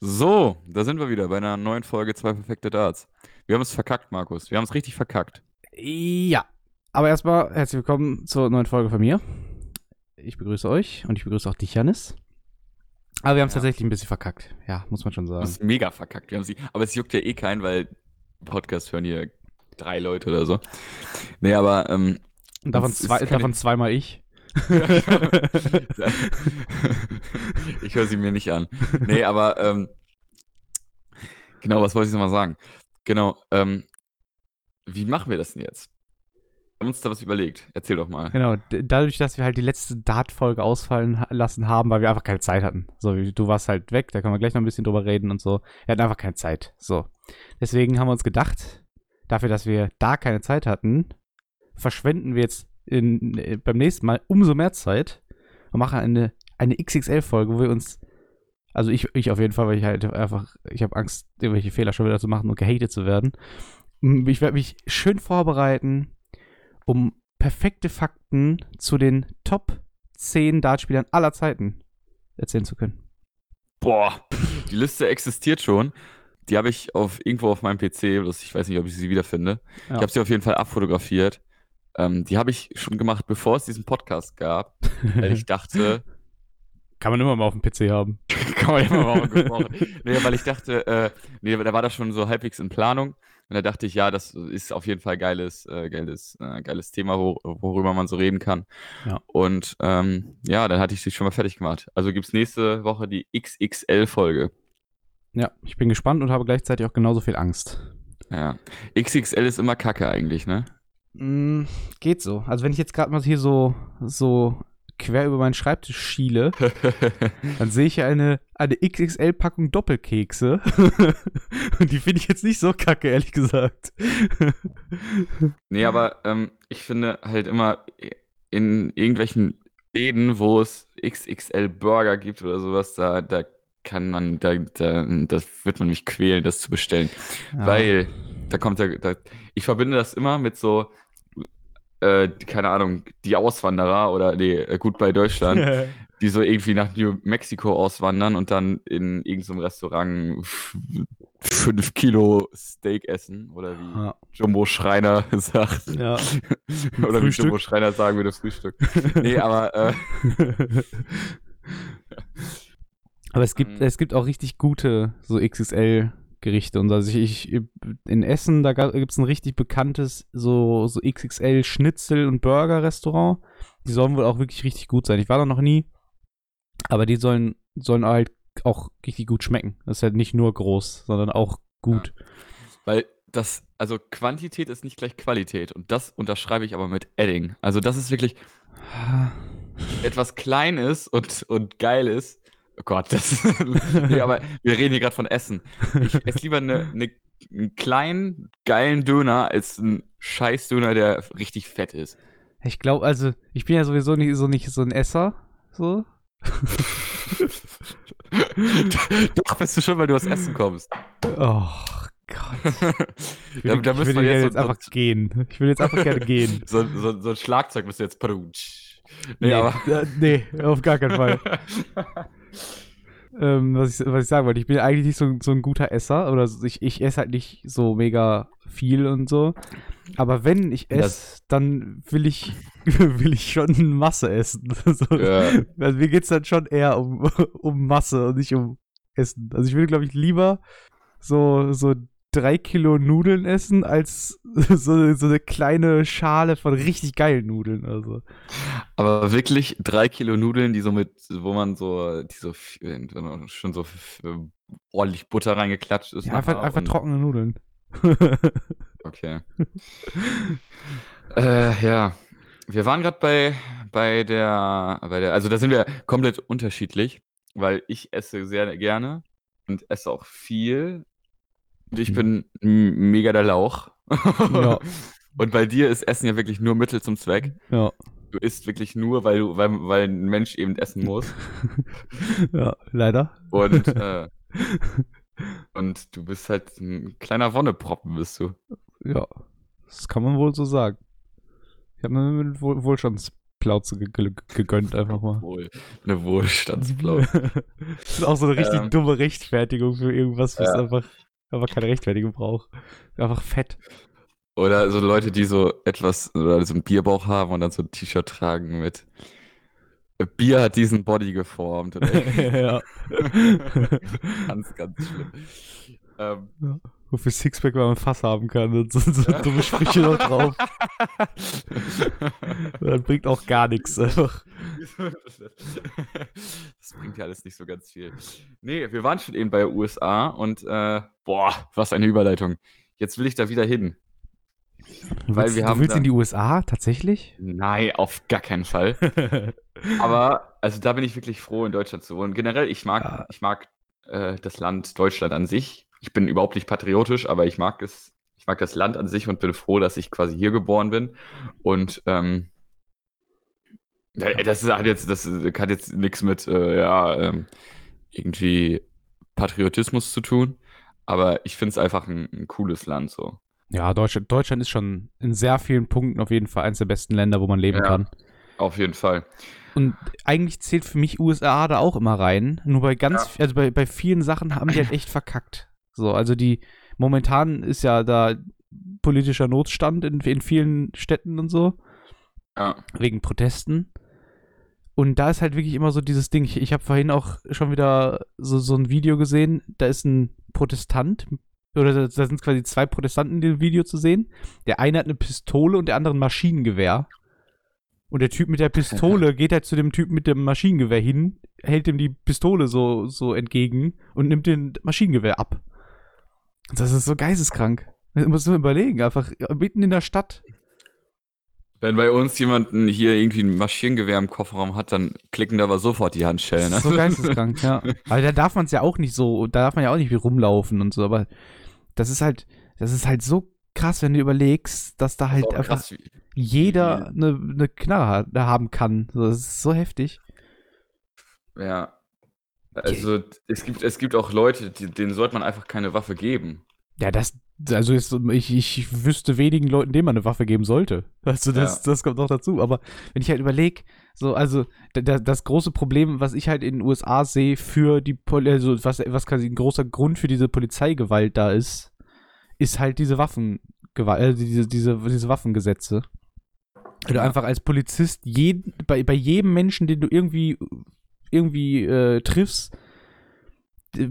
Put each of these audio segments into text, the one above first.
So, da sind wir wieder bei einer neuen Folge Zwei perfekte Darts. Wir haben es verkackt, Markus. Wir haben es richtig verkackt. Ja, aber erstmal herzlich willkommen zur neuen Folge von mir. Ich begrüße euch und ich begrüße auch dich, Janis. Aber wir haben es Ja. tatsächlich ein bisschen verkackt. Ja, muss man schon Das sagen. ist mega verkackt. Wir haben sie, aber es juckt ja eh keinen, weil Podcast hören hier drei Leute oder so. Nee, aber ähm, Und davon, zwei, davon zweimal ich. ich höre sie mir nicht an. Nee, aber ähm, genau, was wollte ich nochmal sagen? Genau, ähm, wie machen wir das denn jetzt? Wir haben uns da was überlegt. Erzähl doch mal. Genau, dadurch, dass wir halt die letzte Dart-Folge ausfallen lassen haben, weil wir einfach keine Zeit hatten. So, du warst halt weg, da können wir gleich noch ein bisschen drüber reden und so. Wir hatten einfach keine Zeit. So. Deswegen haben wir uns gedacht, dafür, dass wir da keine Zeit hatten, verschwenden wir jetzt in, beim nächsten Mal umso mehr Zeit und machen eine, eine XXL-Folge, wo wir uns, also ich, ich auf jeden Fall, weil ich halt einfach, ich habe Angst, irgendwelche Fehler schon wieder zu machen und gehatet zu werden. Mm, Ich werde mich schön vorbereiten, um perfekte Fakten zu den Top 10 Dartspielern aller Zeiten erzählen zu können. Boah, die Liste existiert schon. Die habe ich auf irgendwo auf meinem PC, bloß ich weiß nicht, ob ich sie wiederfinde. Ja. Ich habe sie auf jeden Fall abfotografiert. Ähm, die habe ich schon gemacht, bevor es diesen Podcast gab, weil ich dachte, Kann man immer mal auf dem PC haben. kann man ja mal mal gesprochen. Nee, weil ich dachte, äh, nee, da war das schon so halbwegs in Planung. Und da dachte ich, ja, das ist auf jeden Fall geiles, äh, geiles, äh, geiles Thema, wor worüber man so reden kann. Ja. Und ähm, ja, dann hatte ich sie schon mal fertig gemacht. Also gibt es nächste Woche die XXL-Folge. Ja, ich bin gespannt und habe gleichzeitig auch genauso viel Angst. Ja. XXL ist immer Kacke eigentlich, ne? Mm, geht so. Also wenn ich jetzt gerade mal hier so, so quer über meinen Schreibtisch schiele, dann sehe ich ja eine, eine XXL-Packung Doppelkekse. und die finde ich jetzt nicht so kacke, ehrlich gesagt. nee, aber ähm, ich finde halt immer in irgendwelchen Läden, wo es XXL Burger gibt oder sowas, da, da kann man, da, da, das wird man mich quälen, das zu bestellen. Ja. Weil da kommt da, ich verbinde das immer mit so, äh, keine Ahnung, die Auswanderer oder nee, äh, gut bei Deutschland, die so irgendwie nach New Mexico auswandern und dann in irgendeinem Restaurant f- fünf Kilo Steak essen oder wie ja. Jumbo Schreiner sagt. ja. Oder wie. Jumbo Schreiner sagen würde, Frühstück. Nee, aber äh, Aber es gibt, Mhm. es gibt auch richtig gute so XXL-Gerichte. Und so. also ich, ich, in Essen, da gibt es ein richtig bekanntes so, so XXL-Schnitzel- und Burger-Restaurant. Die sollen wohl auch wirklich richtig gut sein. Ich war da noch nie, aber die sollen, sollen halt auch richtig gut schmecken. Das ist halt nicht nur groß, sondern auch gut. weil das, also Quantität ist nicht gleich Qualität. Und das unterschreibe ich aber mit Edding. Also das ist wirklich etwas Kleines und, und Geiles. Oh Gott, das. nee, aber wir reden hier gerade von Essen. Ich esse lieber eine, eine, einen kleinen, geilen Döner als einen Scheißdöner, der richtig fett ist. Ich glaube, also, ich bin ja sowieso nicht so, nicht so ein Esser. So. Doch, bist du schon, weil du aus Essen kommst. Oh Gott. Ich Da- will, da ich müssen will jetzt, jetzt so- einfach gehen. Ich will jetzt einfach gerne gehen. So, so, so ein Schlagzeug müsste jetzt. Padutsch. Nee, Nee, aber. äh, nee, auf gar keinen Fall. Ähm, was, ich, was ich sagen wollte, ich bin eigentlich nicht so, so ein guter Esser. Oder so- ich, ich esse halt nicht so mega viel und so. Aber wenn ich esse, dann will ich, will ich schon Masse essen. so, Ja. Also mir geht es dann schon eher um, um Masse und nicht um Essen. Also ich würde, glaube ich, lieber so, so drei Kilo Nudeln essen, als so, so eine kleine Schale von richtig geilen Nudeln. Also. Aber wirklich drei Kilo Nudeln, die so mit, wo man so, die so schon so ordentlich Butter reingeklatscht ist. Ja, einfach, einfach trockene Nudeln. Okay. äh, ja. Wir waren gerade bei, bei der, bei der, also da sind wir komplett unterschiedlich, weil ich esse sehr gerne und esse auch viel. Und ich Mhm. bin mega der Lauch. Ja. Und bei dir ist Essen ja wirklich nur Mittel zum Zweck. Ja. Du isst wirklich nur, weil du, weil, weil ein Mensch eben essen muss. ja, leider. Und, äh, und du bist halt ein kleiner Wonneproppen, bist du. Ja, das kann man wohl so sagen. Ich habe eine Wohl Wohlstands Wohlstandsplaut ge ge gegönnt, einfach mal. Wohl, eine Wohlstandsplaut. das ist auch so eine richtig Ähm. dumme Rechtfertigung für irgendwas, was Ja. einfach, einfach keine Rechtfertigung braucht. Einfach fett. Oder so Leute, die so etwas, oder so einen Bierbauch haben und dann so ein T-Shirt tragen mit Bier hat diesen Body geformt. Ja. ganz, ganz schlimm. Ähm, Wofür Sixpack man ein Fass haben kann und so, so dumme Sprüche noch drauf. Das bringt auch gar nichts. Einfach. das bringt ja alles nicht so ganz viel. Nee, wir waren schon eben bei USA und äh, boah, was eine Überleitung. Jetzt will ich da wieder hin. Du Weil willst, du willst da- in die USA? Tatsächlich? Nein, auf gar keinen Fall. Aber also da bin ich wirklich froh, in Deutschland zu wohnen. Generell, ich mag, Ja. ich mag äh, das Land Deutschland an sich. Ich bin überhaupt nicht patriotisch, aber ich mag es, ich mag das Land an sich und bin froh, dass ich quasi hier geboren bin. Und ähm, ja, das hat jetzt, das hat jetzt nichts mit äh, ja, ähm, irgendwie Patriotismus zu tun. Aber ich finde es einfach ein, ein cooles Land so. ja, Deutschland, Deutschland ist schon in sehr vielen Punkten auf jeden Fall eines der besten Länder, wo man leben Ja. kann. Auf jeden Fall. Und eigentlich zählt für mich USA da auch immer rein. Nur bei ganz, also bei, bei vielen Sachen haben die halt echt verkackt. So, also die, momentan ist ja da politischer Notstand in, in vielen Städten und so, Ja. wegen Protesten. Und da ist halt wirklich immer so dieses Ding. Ich, ich habe vorhin auch schon wieder so, so ein Video gesehen. Da ist ein Protestant, oder da, da sind quasi zwei Protestanten in dem Video zu sehen. Der eine hat eine Pistole und der andere ein Maschinengewehr. Und der Typ mit der Pistole geht halt zu dem Typ mit dem Maschinengewehr hin, hält ihm die Pistole so, so entgegen und nimmt den Maschinengewehr ab. Das ist so geisteskrank. Das musst du mal überlegen, einfach mitten in der Stadt. Wenn bei uns jemanden hier irgendwie ein Maschinengewehr im Kofferraum hat, dann klicken da aber sofort die Handschellen. Ne? So geisteskrank, ja. Aber da darf man es ja auch nicht so, da darf man ja auch nicht wie rumlaufen und so, aber das ist halt, das ist halt so krass, wenn du überlegst, dass da halt einfach krass, jeder eine ne Knarre haben kann. Das ist so heftig. Ja. Also es gibt, es gibt auch Leute, die, denen sollte man einfach keine Waffe geben. Ja, das, also ist, ich, ich wüsste wenigen Leuten, denen man eine Waffe geben sollte. Also das, das kommt noch dazu. Aber wenn ich halt überlege, so, also da- da, das große Problem, was ich halt in den USA sehe für die Poli also was, was quasi ein großer Grund für diese Polizeigewalt da ist, ist halt diese Waffengewalt, äh, diese, diese, diese Waffengesetze. Weil du einfach als Polizist jeden, bei, bei jedem Menschen, den du irgendwie, irgendwie äh, triffst,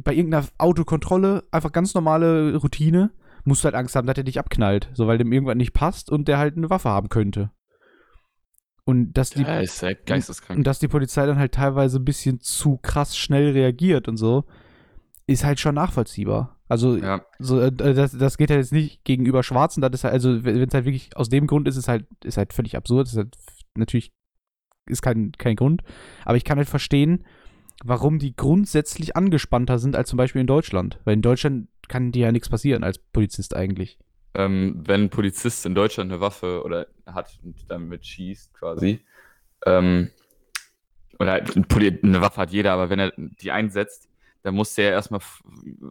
bei irgendeiner Autokontrolle, einfach ganz normale Routine, musst du halt Angst haben, dass er dich abknallt, so weil dem irgendwas nicht passt und der halt eine Waffe haben könnte. Und dass die, Ja, ist ja geisteskrank. und dass die Polizei dann halt teilweise ein bisschen zu krass schnell reagiert und so, ist halt schon nachvollziehbar. Also Ja, so, äh, das, das geht ja jetzt nicht gegenüber Schwarzen, das ist halt, also wenn es halt wirklich aus dem Grund ist, ist halt, ist halt völlig absurd, ist halt natürlich ist kein, kein Grund, aber ich kann halt verstehen, warum die grundsätzlich angespannter sind als zum Beispiel in Deutschland, weil in Deutschland kann dir ja nichts passieren als Polizist eigentlich. ähm, wenn ein Polizist in Deutschland eine Waffe oder hat und damit schießt quasi, ähm, oder Poli- eine Waffe hat jeder, aber wenn er die einsetzt, dann muss der erstmal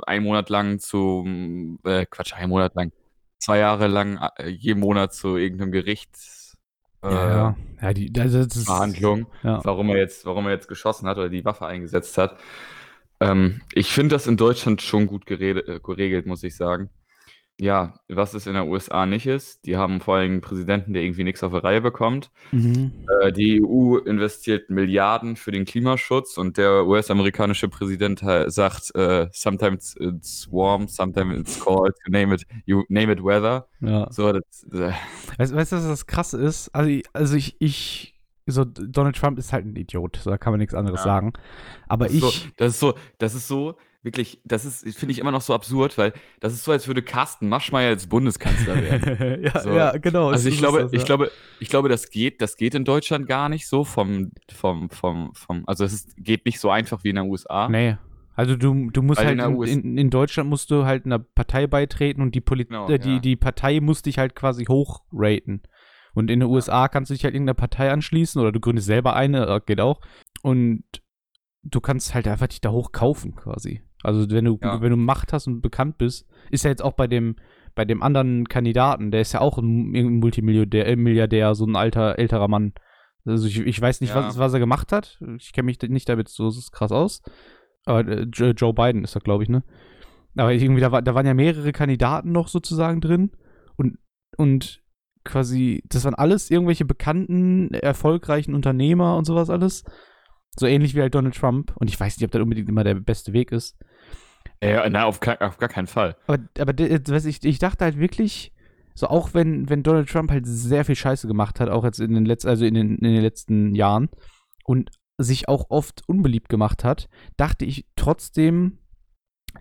einen Monat lang zu, äh, Quatsch, einen Monat lang, zwei Jahre lang äh, jeden Monat zu irgendeinem Gericht äh, ja, ja, die, das ist, Verhandlung, Ja. warum er jetzt, warum er jetzt geschossen hat oder die Waffe eingesetzt hat. Ähm, ich finde das in Deutschland schon gut äh, geregelt, muss ich sagen. Ja, was es in der USA nicht ist, die haben vor allem einen Präsidenten, der irgendwie nichts auf die Reihe bekommt. Mhm. Äh, die EU investiert Milliarden für den Klimaschutz und der US-amerikanische Präsident äh, sagt, äh, sometimes it's warm, sometimes it's cold, you name it, you name it weather. ja. So, das, äh, Weißt, weißt du, was das krasse ist? Also, ich- also ich, ich, so, Donald Trump ist halt ein Idiot, so, da kann man nichts anderes Ja. sagen. Aber Das ist, so, ich, das ist so, das ist so, wirklich, das ist, finde ich immer noch so absurd, weil das ist so, als würde Carsten Maschmeyer jetzt Bundeskanzler werden. ja, So. ja, genau. Also so ich glaube, das, ich ja. glaube, ich glaube, das geht, das geht in Deutschland gar nicht so vom, vom, vom, vom, also es ist, geht nicht so einfach wie in den USA. Nee. Also du, du musst Weil halt in in, in, Deutschland musst du halt einer Partei beitreten und die, Poli Genau, äh, die, ja. die Partei muss dich halt quasi hochraten. Und in den USA kannst du dich halt irgendeiner Partei anschließen oder du gründest selber eine, äh, geht auch. Und du kannst halt einfach dich da hoch kaufen quasi. Also wenn du, Ja. wenn du Macht hast und bekannt bist, ist ja jetzt auch bei dem, bei dem anderen Kandidaten, der ist ja auch ein, Multimilliardär, äh, Milliardär, so ein alter, älterer Mann. Also ich, ich weiß nicht, Ja. was, was er gemacht hat. Ich kenne mich nicht damit so krass aus. Aber äh, Jo- Joe Biden ist da, glaube ich, ne? Aber irgendwie, da, war, da waren ja mehrere Kandidaten noch sozusagen drin. Und, und quasi, das waren alles irgendwelche bekannten, erfolgreichen Unternehmer und sowas alles. So ähnlich wie halt Donald Trump. Und ich weiß nicht, ob das unbedingt immer der beste Weg ist. Ja, nein, auf, auf gar keinen Fall. Aber, aber was ich, ich dachte halt wirklich, so auch wenn, wenn Donald Trump halt sehr viel Scheiße gemacht hat, auch jetzt in den letzten, also in den, in den letzten Jahren und sich auch oft unbeliebt gemacht hat, dachte ich trotzdem,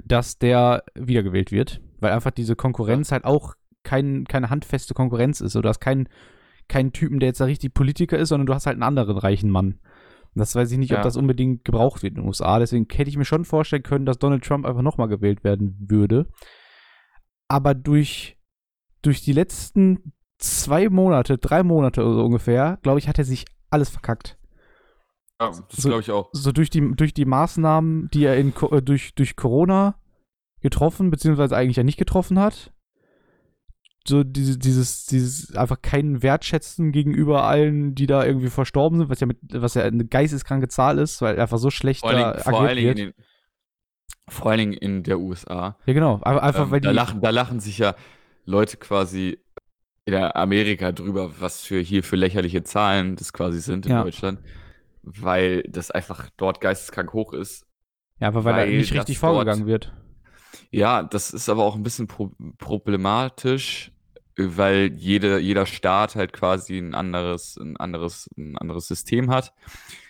dass der wiedergewählt wird, weil einfach diese Konkurrenz halt auch kein, keine handfeste Konkurrenz ist. Du hast keinen, keinen Typen, der jetzt da richtig Politiker ist, sondern du hast halt einen anderen reichen Mann. Und Das weiß ich nicht, ob Ja. das unbedingt gebraucht wird in den USA. Deswegen hätte ich mir schon vorstellen können, dass Donald Trump einfach nochmal gewählt werden würde. Aber durch, durch die letzten zwei Monate, drei Monate oder so ungefähr, glaube ich, hat er sich alles verkackt. Ja, das So- glaube ich auch. So durch die, durch die Maßnahmen, die er in, äh, durch, durch Corona getroffen, beziehungsweise eigentlich ja nicht getroffen hat. So diese, dieses, dieses einfach kein Wertschätzen gegenüber allen, die da irgendwie verstorben sind, was ja mit, was ja eine geisteskranke Zahl ist, weil einfach so schlecht Vor da Dingen, vor, allen Dingen in den, vor allen Dingen in der USA. Ja, genau. Einfach, Ähm, weil da, die. lachen, da lachen sich ja Leute quasi in Amerika drüber, was für hier für lächerliche Zahlen das quasi sind in Ja. Deutschland, weil das einfach dort geisteskrank hoch ist. ja, einfach weil, da weil nicht richtig dort- vorgegangen wird. Ja, das ist aber auch ein bisschen pro problematisch, weil jede, jeder Staat halt quasi ein anderes, ein anderes, ein anderes System hat.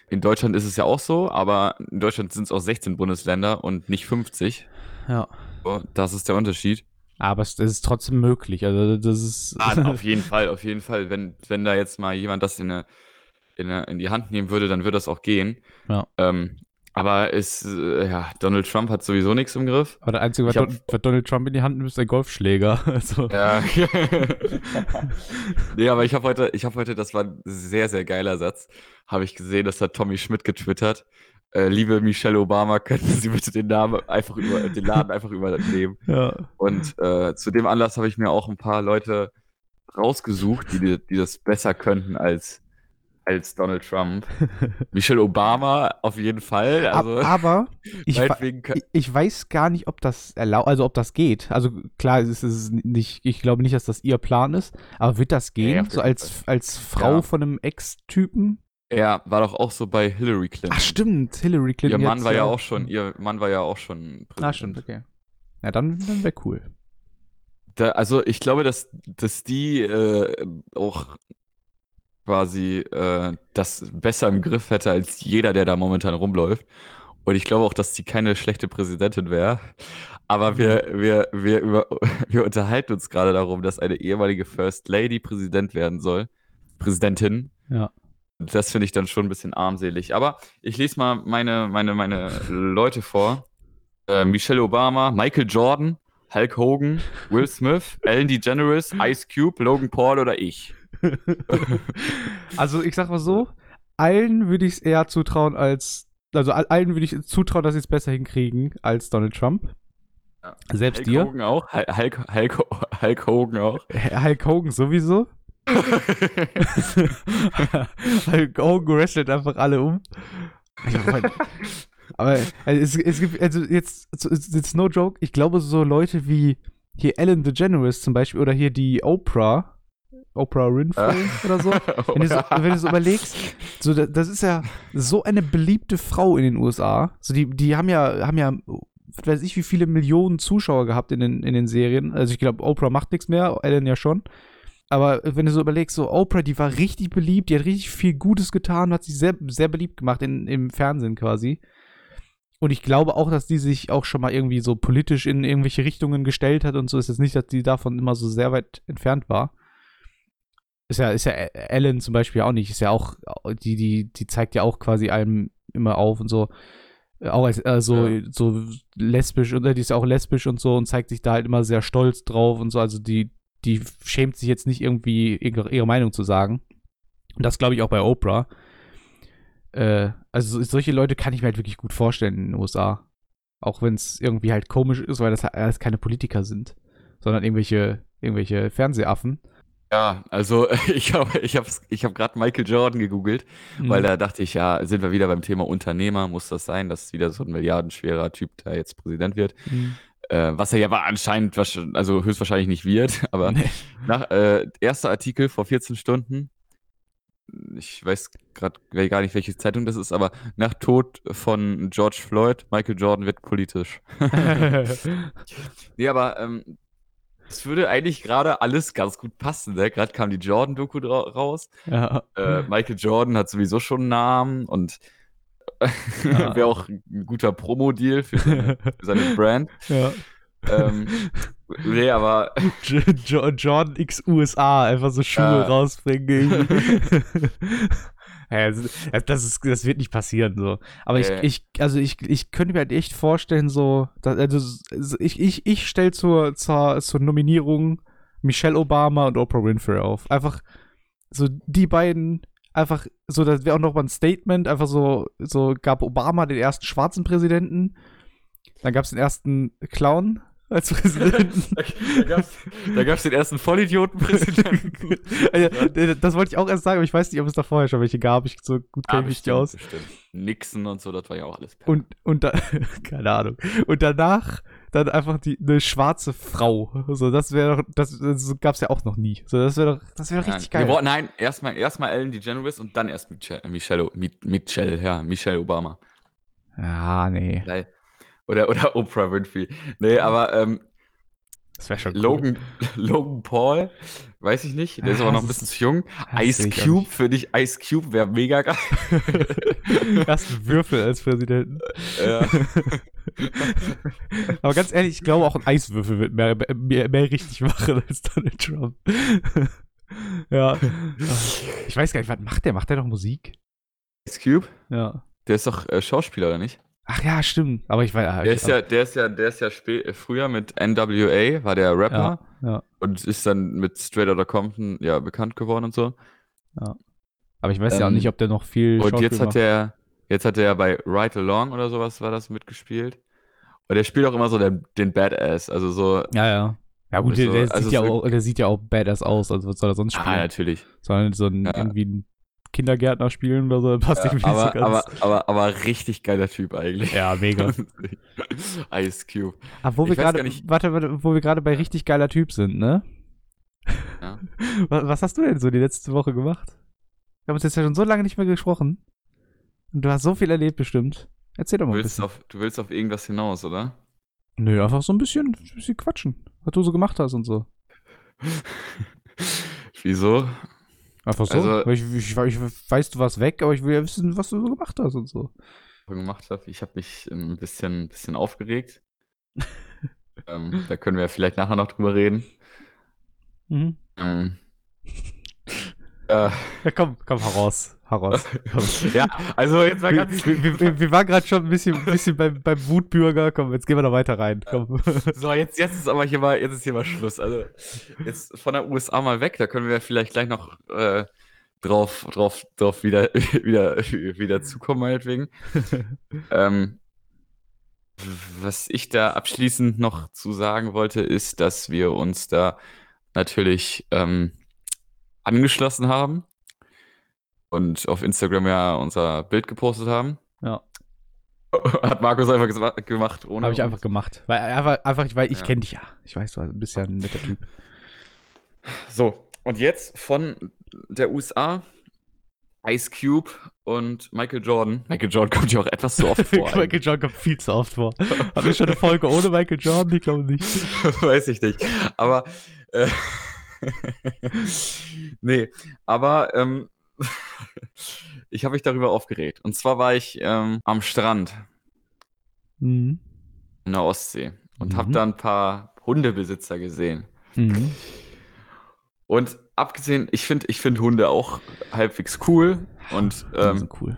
In Deutschland ist es ja auch so, aber in Deutschland sind es auch 16 Bundesländer und nicht 50. Ja. So, Das ist der Unterschied. Aber es, es ist trotzdem möglich. Also das ist. Ah, auf jeden Fall, auf jeden Fall. Wenn, wenn da jetzt mal jemand das in, eine, in, eine, in die Hand nehmen würde, dann würde das auch gehen. Ja. Ähm, aber es, äh, ja, Donald Trump hat sowieso nichts im Griff. Aber das Einzige, was, hab- Don, was Donald Trump in die Hand nimmt, ist ein Golfschläger. Also, Ja. nee, aber ich habe heute, ich habe heute, das war ein sehr, sehr geiler Satz, habe ich gesehen, das hat Tommy Schmidt getwittert. Äh, liebe Michelle Obama, könnten Sie bitte den Namen einfach über, den Laden einfach übernehmen? ja. Und äh, zu dem Anlass habe ich mir auch ein paar Leute rausgesucht, die, die das besser könnten als, als Donald Trump. Michelle Obama auf jeden Fall. Also, Ab- aber ich, ich, weiß gar nicht, ob das erlaubt, also ob das geht. Also klar, es ist nicht, ich glaube nicht, dass das ihr Plan ist, aber wird das Ja, gehen? auf so als, als Frau Ja. von einem Ex-Typen? er war doch auch so bei Hillary Clinton. Ach stimmt, Hillary ihr Clinton. Mann jetzt war ja auch schon, ihr Mann war ja auch schon Präsident. Ah, stimmt, okay. Ja, dann, dann wäre cool. Da, also ich glaube, dass, dass die äh, auch quasi äh, das besser im Griff hätte als jeder, der da momentan rumläuft. Und ich glaube auch, dass die keine schlechte Präsidentin wäre. Aber wir, wir, wir, über, wir unterhalten uns gerade darum, dass eine ehemalige First Lady Präsident werden soll. Präsidentin. Ja. Das finde ich dann schon ein bisschen armselig. Aber ich lese mal meine, meine, meine Leute vor. Äh, Michelle Obama, Michael Jordan, Hulk Hogan, Will Smith, Ellen DeGeneres, Ice Cube, Logan Paul oder ich. Also ich sag mal so, allen würde ich es eher zutrauen als, also all- allen würde ich zutrauen, dass sie es besser hinkriegen als Donald Trump. Ja. Selbst Hulk dir. Hogan auch. Hul- Hulk, Hulk, Hulk Hogan auch. Hulk Hogan sowieso. Hulk Hogan wrestelt einfach alle um. Aber also es, es gibt, also jetzt, it's, it's no joke, ich glaube so Leute wie hier Ellen DeGeneres zum Beispiel oder hier die Oprah, Oprah Winfrey oder so, wenn du so, wenn du so überlegst, so, da- das ist ja so eine beliebte Frau in den USA. So, die, die haben ja, haben ja, weiß ich, wie viele Millionen Zuschauer gehabt in den, in den Serien. Also ich glaube, Oprah macht nichts mehr, Ellen ja schon. Aber wenn du so überlegst, so Oprah, die war richtig beliebt, die hat richtig viel Gutes getan, hat sich sehr, sehr beliebt gemacht in, im Fernsehen quasi. Und ich glaube auch, dass die sich auch schon mal irgendwie so politisch in irgendwelche Richtungen gestellt hat und so. Ist jetzt nicht, dass die davon immer so sehr weit entfernt war. Ist ja, ist ja Ellen zum Beispiel auch nicht. Ist ja auch, die, die, die zeigt ja auch quasi allem immer auf und so. Auch als äh, so, Ja. so lesbisch und äh, die ist ja auch lesbisch und so und zeigt sich da halt immer sehr stolz drauf und so. Also die, die schämt sich jetzt nicht irgendwie ihre, ihre Meinung zu sagen. Und das glaube ich auch bei Oprah. Äh, also so- solche Leute kann ich mir halt wirklich gut vorstellen in den USA. Auch wenn es irgendwie halt komisch ist, weil das halt alles keine Politiker sind, sondern irgendwelche, irgendwelche Fernsehaffen. Ja, also ich habe ich hab, ich hab gerade Michael Jordan gegoogelt, weil Mhm. da dachte ich, ja, sind wir wieder beim Thema Unternehmer, muss das sein, dass wieder so ein milliardenschwerer Typ da jetzt Präsident wird. Mhm. Äh, was er ja aber anscheinend, wahrsch- also höchstwahrscheinlich nicht wird, aber Nee. nach, äh, erster Artikel vor 14 Stunden, ich weiß gerade gar nicht, welche Zeitung das ist, aber nach Tod von George Floyd, Michael Jordan wird politisch. Nee, aber ähm, es würde eigentlich gerade alles ganz gut passen. Ne? Gerade kam die Jordan-Doku raus. ja. Äh, Michael Jordan hat sowieso schon einen Namen und Ja. wäre auch ein guter Promo-Deal für seine, für seine Brand. ja. Ähm, nee, aber Jo- Jo- Jordan X USA, einfach so Schuhe Ja. rausbringen. Irgendwie. ja, das, ist, das wird nicht passieren so. Aber ich, ich, also ich, ich könnte mir halt echt vorstellen, so, dass, also so- ich, ich, ich stelle zur, zur, zur Nominierung Michelle Obama und Oprah Winfrey auf. Einfach so die beiden, einfach so, das wäre auch noch mal ein Statement, einfach so, so gab Obama den ersten schwarzen Präsidenten, dann gab es den ersten Clown als Präsidenten. da gab es gab's den ersten Vollidioten-Präsidenten. Also, das wollte ich auch erst sagen, aber ich weiß nicht, ob es da vorher schon welche gab. Ich so gut kenne Ja, ich mich nicht aus. bestimmt. Nixon und so, das war ja auch alles. Und, und da, keine Ahnung. Und danach dann einfach die, eine schwarze Frau. So, das wäre doch, das, das gab es ja auch noch nie. So, das wäre doch, das wäre richtig geil. Wir nein, erstmal erstmal Ellen DeGeneres und dann erst Michelle, Michelle, Mi- Michelle, ja, Michelle Obama. Ja, nee. Geil. Oder, oder Oprah Winfrey. Nee, aber ähm, Das wäre schon cool. Logan, Logan Paul, weiß ich nicht, der ist aber noch ein bisschen zu jung. Ice ich Cube, für dich, Ice Cube wäre mega geil. Ersten Würfel als Präsidenten. Ja. Aber ganz ehrlich, ich glaube auch ein Eiswürfel wird mehr, mehr, mehr richtig machen als Donald Trump. ja. Ich weiß gar nicht, was macht der? Macht der noch Musik? Ice Cube, Ja. der ist doch äh, Schauspieler, oder nicht? Ach ja, stimmt. Aber ich weiß. Der ist ja, der ist ja, der ist ja früher mit NWA, war der Rapper ja, ja. und ist dann mit Straight Outta Compton ja bekannt geworden und so. Aber ich weiß ja auch Ähm, nicht, ob der noch viel. Und Schauspiel jetzt hat macht. er, jetzt hat er bei Ride Along oder sowas war das mitgespielt. Und der spielt auch immer so den, den Badass, also so, Ja, ja. Ja, gut, der, Also- der, also sieht ja so- auch, der sieht ja auch badass aus. Also, was soll er sonst ah, spielen? natürlich. Soll er so ein, Ja. irgendwie ein Kindergärtner spielen oder so? Passt Ja, irgendwie aber, so aber, ganz. aber, aber richtig geiler Typ eigentlich. ja, mega. Ice Cube. Aber wo Ich wir gerade, warte, warte, wo wir gerade bei richtig geiler Typ sind, ne? Ja. Was, was hast du denn so die letzte Woche gemacht? Wir haben uns jetzt ja schon so lange nicht mehr gesprochen. Und du hast so viel erlebt bestimmt. Erzähl doch Du mal ein willst, bisschen. auf, du willst auf irgendwas hinaus, oder? Nö, einfach so ein bisschen, ein bisschen quatschen. Was du so gemacht hast und so. Wieso? Einfach so. Also- ich, ich, ich weiß, du warst weg, aber ich will ja wissen, was du so gemacht hast und so. gemacht habe. Ich habe mich ein bisschen, bisschen aufgeregt. ähm, da können wir vielleicht nachher noch drüber reden. Mhm. Ähm, äh, Ja, komm, komm, heraus. Komm. ja, also jetzt mal ganz. wir, wir, wir waren gerade schon ein bisschen, bisschen beim, beim Wutbürger. Komm, jetzt gehen wir da weiter rein. Komm. So, jetzt, jetzt ist aber hier mal, jetzt ist hier mal Schluss. Also jetzt von der USA mal weg, da können wir vielleicht gleich noch äh, drauf, drauf, drauf wieder, wieder, wieder zukommen, meinetwegen. ähm, was ich da abschließend noch zu sagen wollte, ist, dass wir uns da natürlich ähm, angeschlossen haben und auf Instagram ja unser Bild gepostet haben. Ja. Hat Markus einfach gemacht, ohne. Habe ich einfach gemacht. Weil, einfach, einfach weil ich Ja. kenne dich ja. Ich weiß, du bist ja ein netter Typ. So, und jetzt von der USA Ice Cube und Michael Jordan. Michael Jordan kommt ja auch etwas zu oft vor. Michael Jordan kommt viel zu oft vor. Haben wir schon eine Folge ohne Michael Jordan? Ich glaube nicht. Weiß ich nicht. Aber äh, nee, aber ähm, ich habe mich darüber aufgeregt. Und zwar war ich ähm, am Strand Mhm. in der Ostsee und Mhm. habe da ein paar Hundebesitzer gesehen. Mhm. Und abgesehen, ich finde ich find Hunde auch halbwegs cool. Und ähm, sind cool.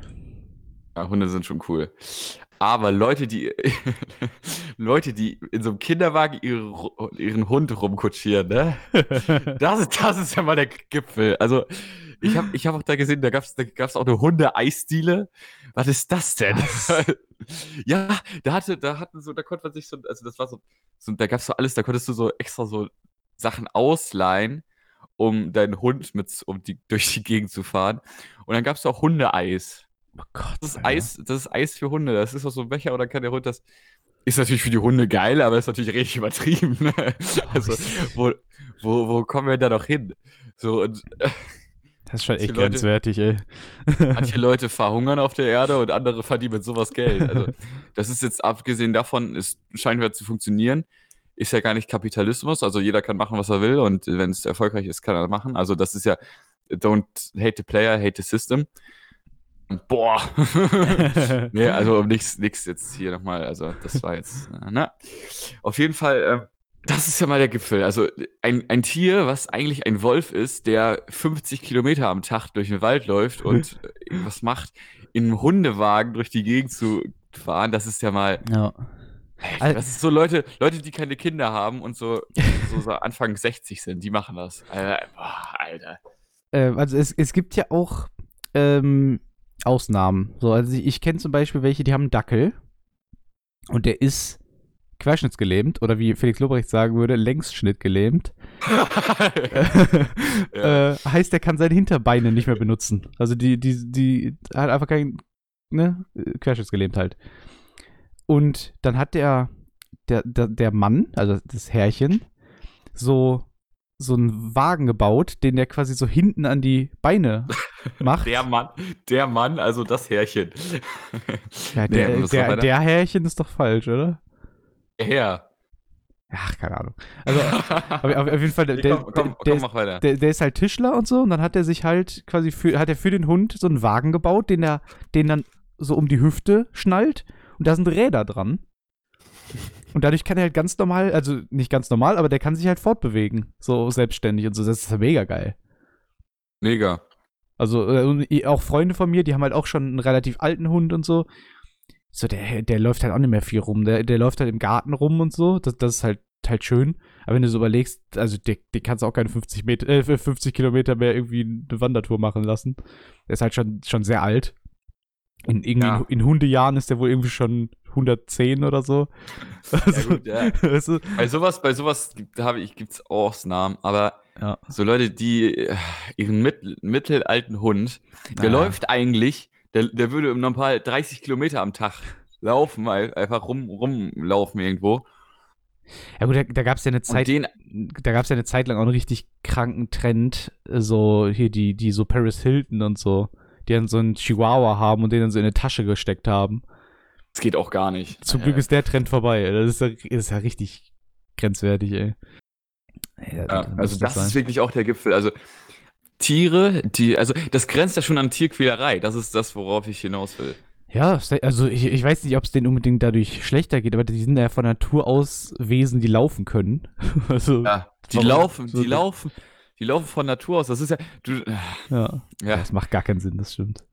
Ja, Hunde sind schon cool. Aber Leute, die Leute, die in so einem Kinderwagen ihre, ihren Hund rumkutschieren, ne? Das ist, das ist ja mal der Gipfel. Also, ich habe ich hab auch da gesehen, da gab's da gab's auch eine Hunde-Eisdiele. Was ist das denn? ja, da hatte, da hatten so, da konnte man sich so, also das war so, so da gab's so alles, da konntest du so extra so Sachen ausleihen um deinen Hund mit um die, durch die Gegend zu fahren. Und dann gab es auch Hundeeis. Oh Gott. Das ist Alter. Eis, das ist Eis für Hunde. Das ist aus so ein Becher und dann kann der Hund das. Ist natürlich für die Hunde geil, aber ist natürlich richtig übertrieben. Ne? Also, wo, wo, wo kommen wir da noch hin? So, und Das ist schon echt Leute- grenzwertig, ey. manche Leute verhungern auf der Erde und andere verdienen mit sowas Geld. Also, das ist jetzt abgesehen davon, es scheint ja zu funktionieren. Ist ja gar nicht Kapitalismus, also jeder kann machen, was er will und wenn es erfolgreich ist, kann er machen. Also, das ist ja don't hate the player, hate the system. Boah. nee, also um nichts jetzt hier nochmal, also das war jetzt, äh, na. Auf jeden Fall, ähm, das ist ja mal der Gipfel. Also ein, ein Tier, was eigentlich ein Wolf ist, der 50 Kilometer am Tag durch den Wald läuft und äh, irgendwas macht, in einem Hundewagen durch die Gegend zu fahren, das ist ja mal, ja. Das ist so Leute, Leute, die keine Kinder haben und so, so, so Anfang 60 sind, die machen das. Alter, boah, Alter. Äh, also es, es gibt ja auch ähm, Ausnahmen. So, also ich, ich kenne zum Beispiel welche, die haben einen Dackel und der ist querschnittsgelähmt oder wie Felix Lobrecht sagen würde, längsschnittgelähmt. Ja. äh, heißt, der kann seine Hinterbeine nicht mehr benutzen. Also die, die, die hat einfach kein, ne, querschnittsgelähmt halt. Und dann hat der, der, der, der Mann, also das Herrchen, so, so einen Wagen gebaut, den der quasi so hinten an die Beine macht. Der Mann, der Mann, also das Härchen. ja, Nee, der, war der, der Herrchen ist doch falsch, oder? Herr. Ach, keine Ahnung. Also auf, jeden Fall, der, der, der, der, ist, mach weiter. der, der ist halt Tischler und so und dann hat er sich halt quasi für, hat er für den Hund so einen Wagen gebaut, den er, den dann so um die Hüfte schnallt und da sind Räder dran. Und dadurch kann er halt ganz normal, also nicht ganz normal, aber der kann sich halt fortbewegen, so selbstständig und so. Das ist mega geil. Mega. Also äh, auch Freunde von mir, die haben halt auch schon einen relativ alten Hund und so. So, der, der läuft halt auch nicht mehr viel rum. Der, der läuft halt im Garten rum und so. Das, das ist halt, halt schön. Aber wenn du so überlegst, also der, den kannst du auch keine 50, Meter, äh, 50 Kilometer mehr irgendwie eine Wandertour machen lassen. Der ist halt schon, schon sehr alt. In, irgendwie Ja. in Hundejahren ist der wohl irgendwie schon 110 oder so. Also, gut, ja. weißt du? Bei sowas, bei sowas gibt, habe ich, gibt's Ausnahmen, aber Ja. so Leute, die äh, ihren mit, mittelalten Hund, der läuft eigentlich, der, der würde im Normal 30 Kilometer am Tag laufen, ein- einfach rum, rumlaufen irgendwo. Ja gut, da, da gab es ja eine Zeit, den, da gab es ja eine Zeit lang auch einen richtig kranken Trend, äh, so hier die, die so Paris Hilton und so, die dann so einen Chihuahua haben und den dann so in eine Tasche gesteckt haben. das geht auch gar nicht. Zum Glück ist der Trend vorbei. Das ist ja, ist ja richtig grenzwertig, ey. Ja, Ja, also das sein. ist wirklich auch der Gipfel. Also Tiere, die, also das grenzt ja schon an Tierquälerei. Das ist das, worauf ich hinaus will. Ja, also ich, ich weiß nicht, ob es denen unbedingt dadurch schlechter geht, aber die sind ja von Natur aus Wesen, die laufen können. also, Ja, die laufen, So- die laufen, die laufen von Natur aus. Das ist ja, du, ja. ja, Das macht gar keinen Sinn, das stimmt.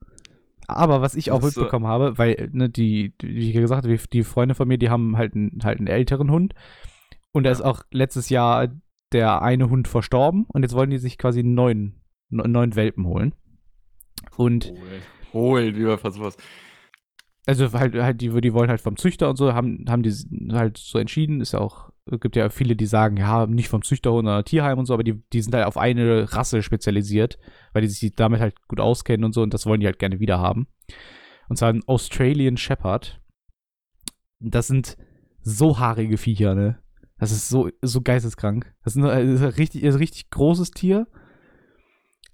Aber was ich auch Das ist so- mitbekommen habe, weil, ne, die, wie ich gesagt habe, die, Freunde von mir, die haben halt einen, halt einen älteren Hund. Und da ist auch letztes Jahr der eine Hund verstorben und jetzt wollen die sich quasi einen neuen, neuen Welpen holen. Und holen, holen, wie man sowas. also halt, halt die, die wollen halt vom Züchter und so, haben, haben die halt so entschieden, ist ja auch, es gibt ja viele, die sagen, ja, nicht vom Züchter, sondern Tierheim und so, aber die, die sind halt auf eine Rasse spezialisiert, weil die sich damit halt gut auskennen und so und das wollen die halt gerne wieder haben. Und zwar ein Australian Shepherd. Das sind so haarige Viecher, ne? Das ist so, so geisteskrank. Das ist, ein, das ist ein richtig, ist ein richtig großes Tier.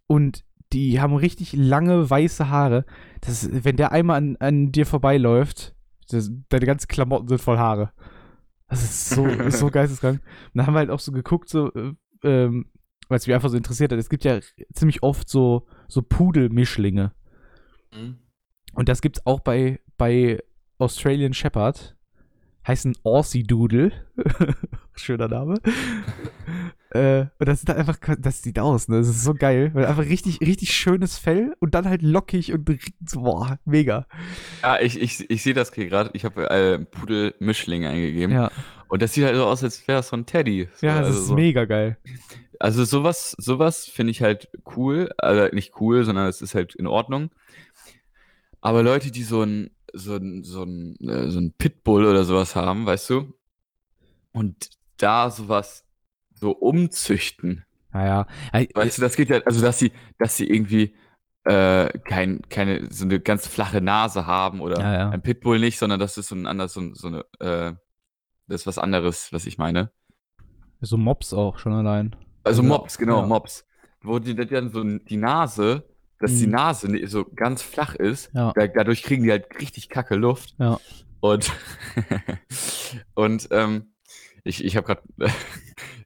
Und die haben richtig lange weiße Haare. Das, wenn der einmal an, an dir vorbeiläuft, das, deine ganzen Klamotten sind voll Haare. Das ist so, ist so geisteskrank. Und dann haben wir halt auch so geguckt, so, äh, ähm, weil es mich einfach so interessiert hat. Es gibt ja ziemlich oft so, so Pudelmischlinge. Hm? Und das gibt's auch bei, bei Australian Shepherd. Heißt ein Aussie Doodle. Schöner Name. Äh, und das ist halt einfach, das sieht aus, ne? Das ist so geil. Weil einfach richtig, richtig schönes Fell und dann halt lockig und so, boah, mega. Ja, ich, ich, ich sehe das hier gerade. Ich habe äh, Pudel-Mischling eingegeben. Ja, Und das sieht halt so aus, als wäre es so ein Teddy. So, ja, das also ist so. mega geil. Also sowas, sowas finde ich halt cool. Also nicht cool, sondern es ist halt in Ordnung. Aber Leute, die so ein, so ein, so ein, äh, so ein Pitbull oder sowas haben, weißt du? Und da sowas so umzüchten. Naja. Weißt du, das geht ja, also dass sie, dass sie irgendwie äh, kein, keine, so eine ganz flache Nase haben oder Ja, ja. ein Pitbull nicht, sondern das ist so ein anderes, so, so eine, äh, das ist was anderes, was ich meine. So Mobs auch schon allein. Also Mops, genau, ja. Mops. Wo die, die dann so die Nase, dass die Mhm. Nase ne- so ganz flach ist, Ja. da, dadurch kriegen die halt richtig kacke Luft. Ja. Und, und ähm, ich, ich habe gerade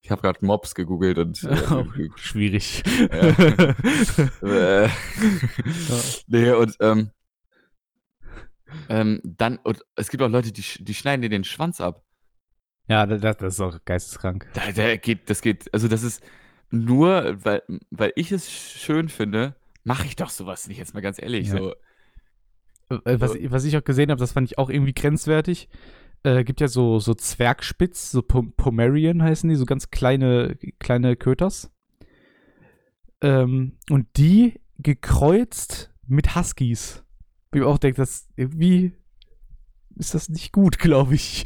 ich habe gerade Mops gegoogelt und äh, Schwierig. äh, nee, und ähm, ähm, dann, und es gibt auch Leute, die, die schneiden dir den Schwanz ab. ja, das, das ist auch geisteskrank. Da, da geht, das geht, also das ist nur, weil, weil ich es schön finde, mache ich doch sowas nicht, jetzt mal ganz ehrlich. Ja. So. Äh, Was, So. was ich auch gesehen habe, das fand ich auch irgendwie grenzwertig. Äh, gibt ja so, so Zwergspitz, so Pom Pomerian heißen die, so ganz kleine, kleine Köters. Ähm, und die gekreuzt mit Huskies. Wo ich auch denke, das irgendwie ist das nicht gut, glaube ich.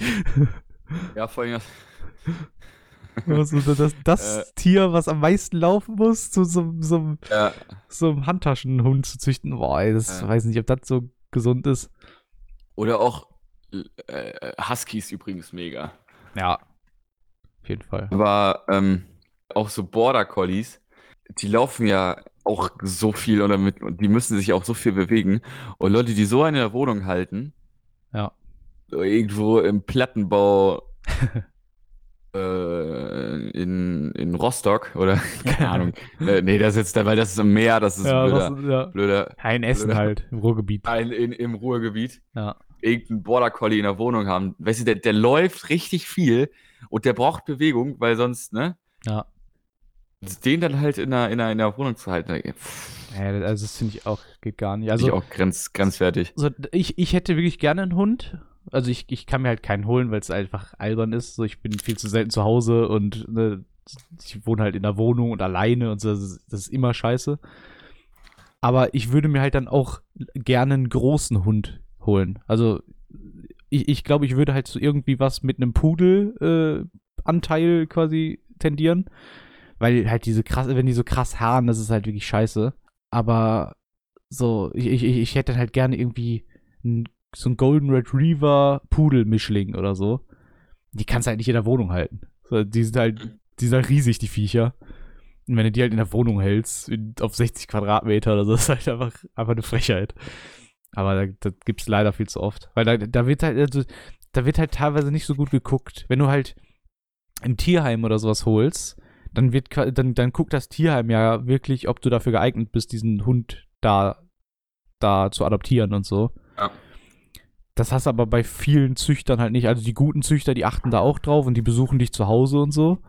Ja, vor allem, also das, das Äh. Tier, was am meisten laufen muss, zu so, so, ja, so einem Handtaschenhund zu züchten, boah, ey, das Ja. weiß nicht, ob das so gesund ist. oder auch äh, Huskies übrigens mega. Ja. Auf jeden Fall. Aber ähm, auch so Border Collies, die laufen ja auch so viel oder mit, und die müssen sich auch so viel bewegen. Und Leute, die so eine in der Wohnung halten, Ja. irgendwo im Plattenbau äh, in, in Rostock oder keine Ahnung. äh, nee, das ist jetzt, weil das ist im Meer, das ist ja, ein blöder, was, ja. blöder Ein Essen blöder- halt im Ruhrgebiet. ein, in, im Ruhrgebiet. Ja. Irgendein Border Collie in der Wohnung haben. Weißt du, der, der läuft richtig viel und der braucht Bewegung, weil sonst, ne? Ja. Den dann halt in der, in der, in der Wohnung zu halten, ja also das finde ich auch, geht gar nicht. Also, ich auch grenz, grenzwertig. so, ich, ich hätte wirklich gerne einen Hund. Also ich, ich kann mir halt keinen holen, weil es einfach albern ist. So, ich bin viel zu selten zu Hause und ne, ich wohne halt in der Wohnung und alleine und so, das ist, das ist immer scheiße. Aber ich würde mir halt dann auch gerne einen großen Hund holen. Also ich, ich glaube, ich würde halt so irgendwie was mit einem Pudel äh, quasi tendieren. Weil halt diese krass, wenn die so krass haaren, das ist halt wirklich scheiße. Aber so, ich, ich, ich hätte halt gerne irgendwie ein, so ein Golden Retriever Pudel-Mischling oder so. Die kannst du halt nicht in der Wohnung halten. Die sind halt, die sind halt riesig, die Viecher. Und wenn du die halt in der Wohnung hältst, auf 60 Quadratmeter oder so, ist halt einfach, einfach eine Frechheit. Aber da, das gibt's leider viel zu oft. Weil da, da wird halt, also, da wird halt teilweise nicht so gut geguckt. Wenn du halt im Tierheim oder sowas holst, dann wird dann, dann guckt das Tierheim ja wirklich, ob du dafür geeignet bist, diesen Hund da, da zu adoptieren und so. Ja. Das hast du aber bei vielen Züchtern halt nicht. Also die guten Züchter, die achten da auch drauf und die besuchen dich zu Hause und so.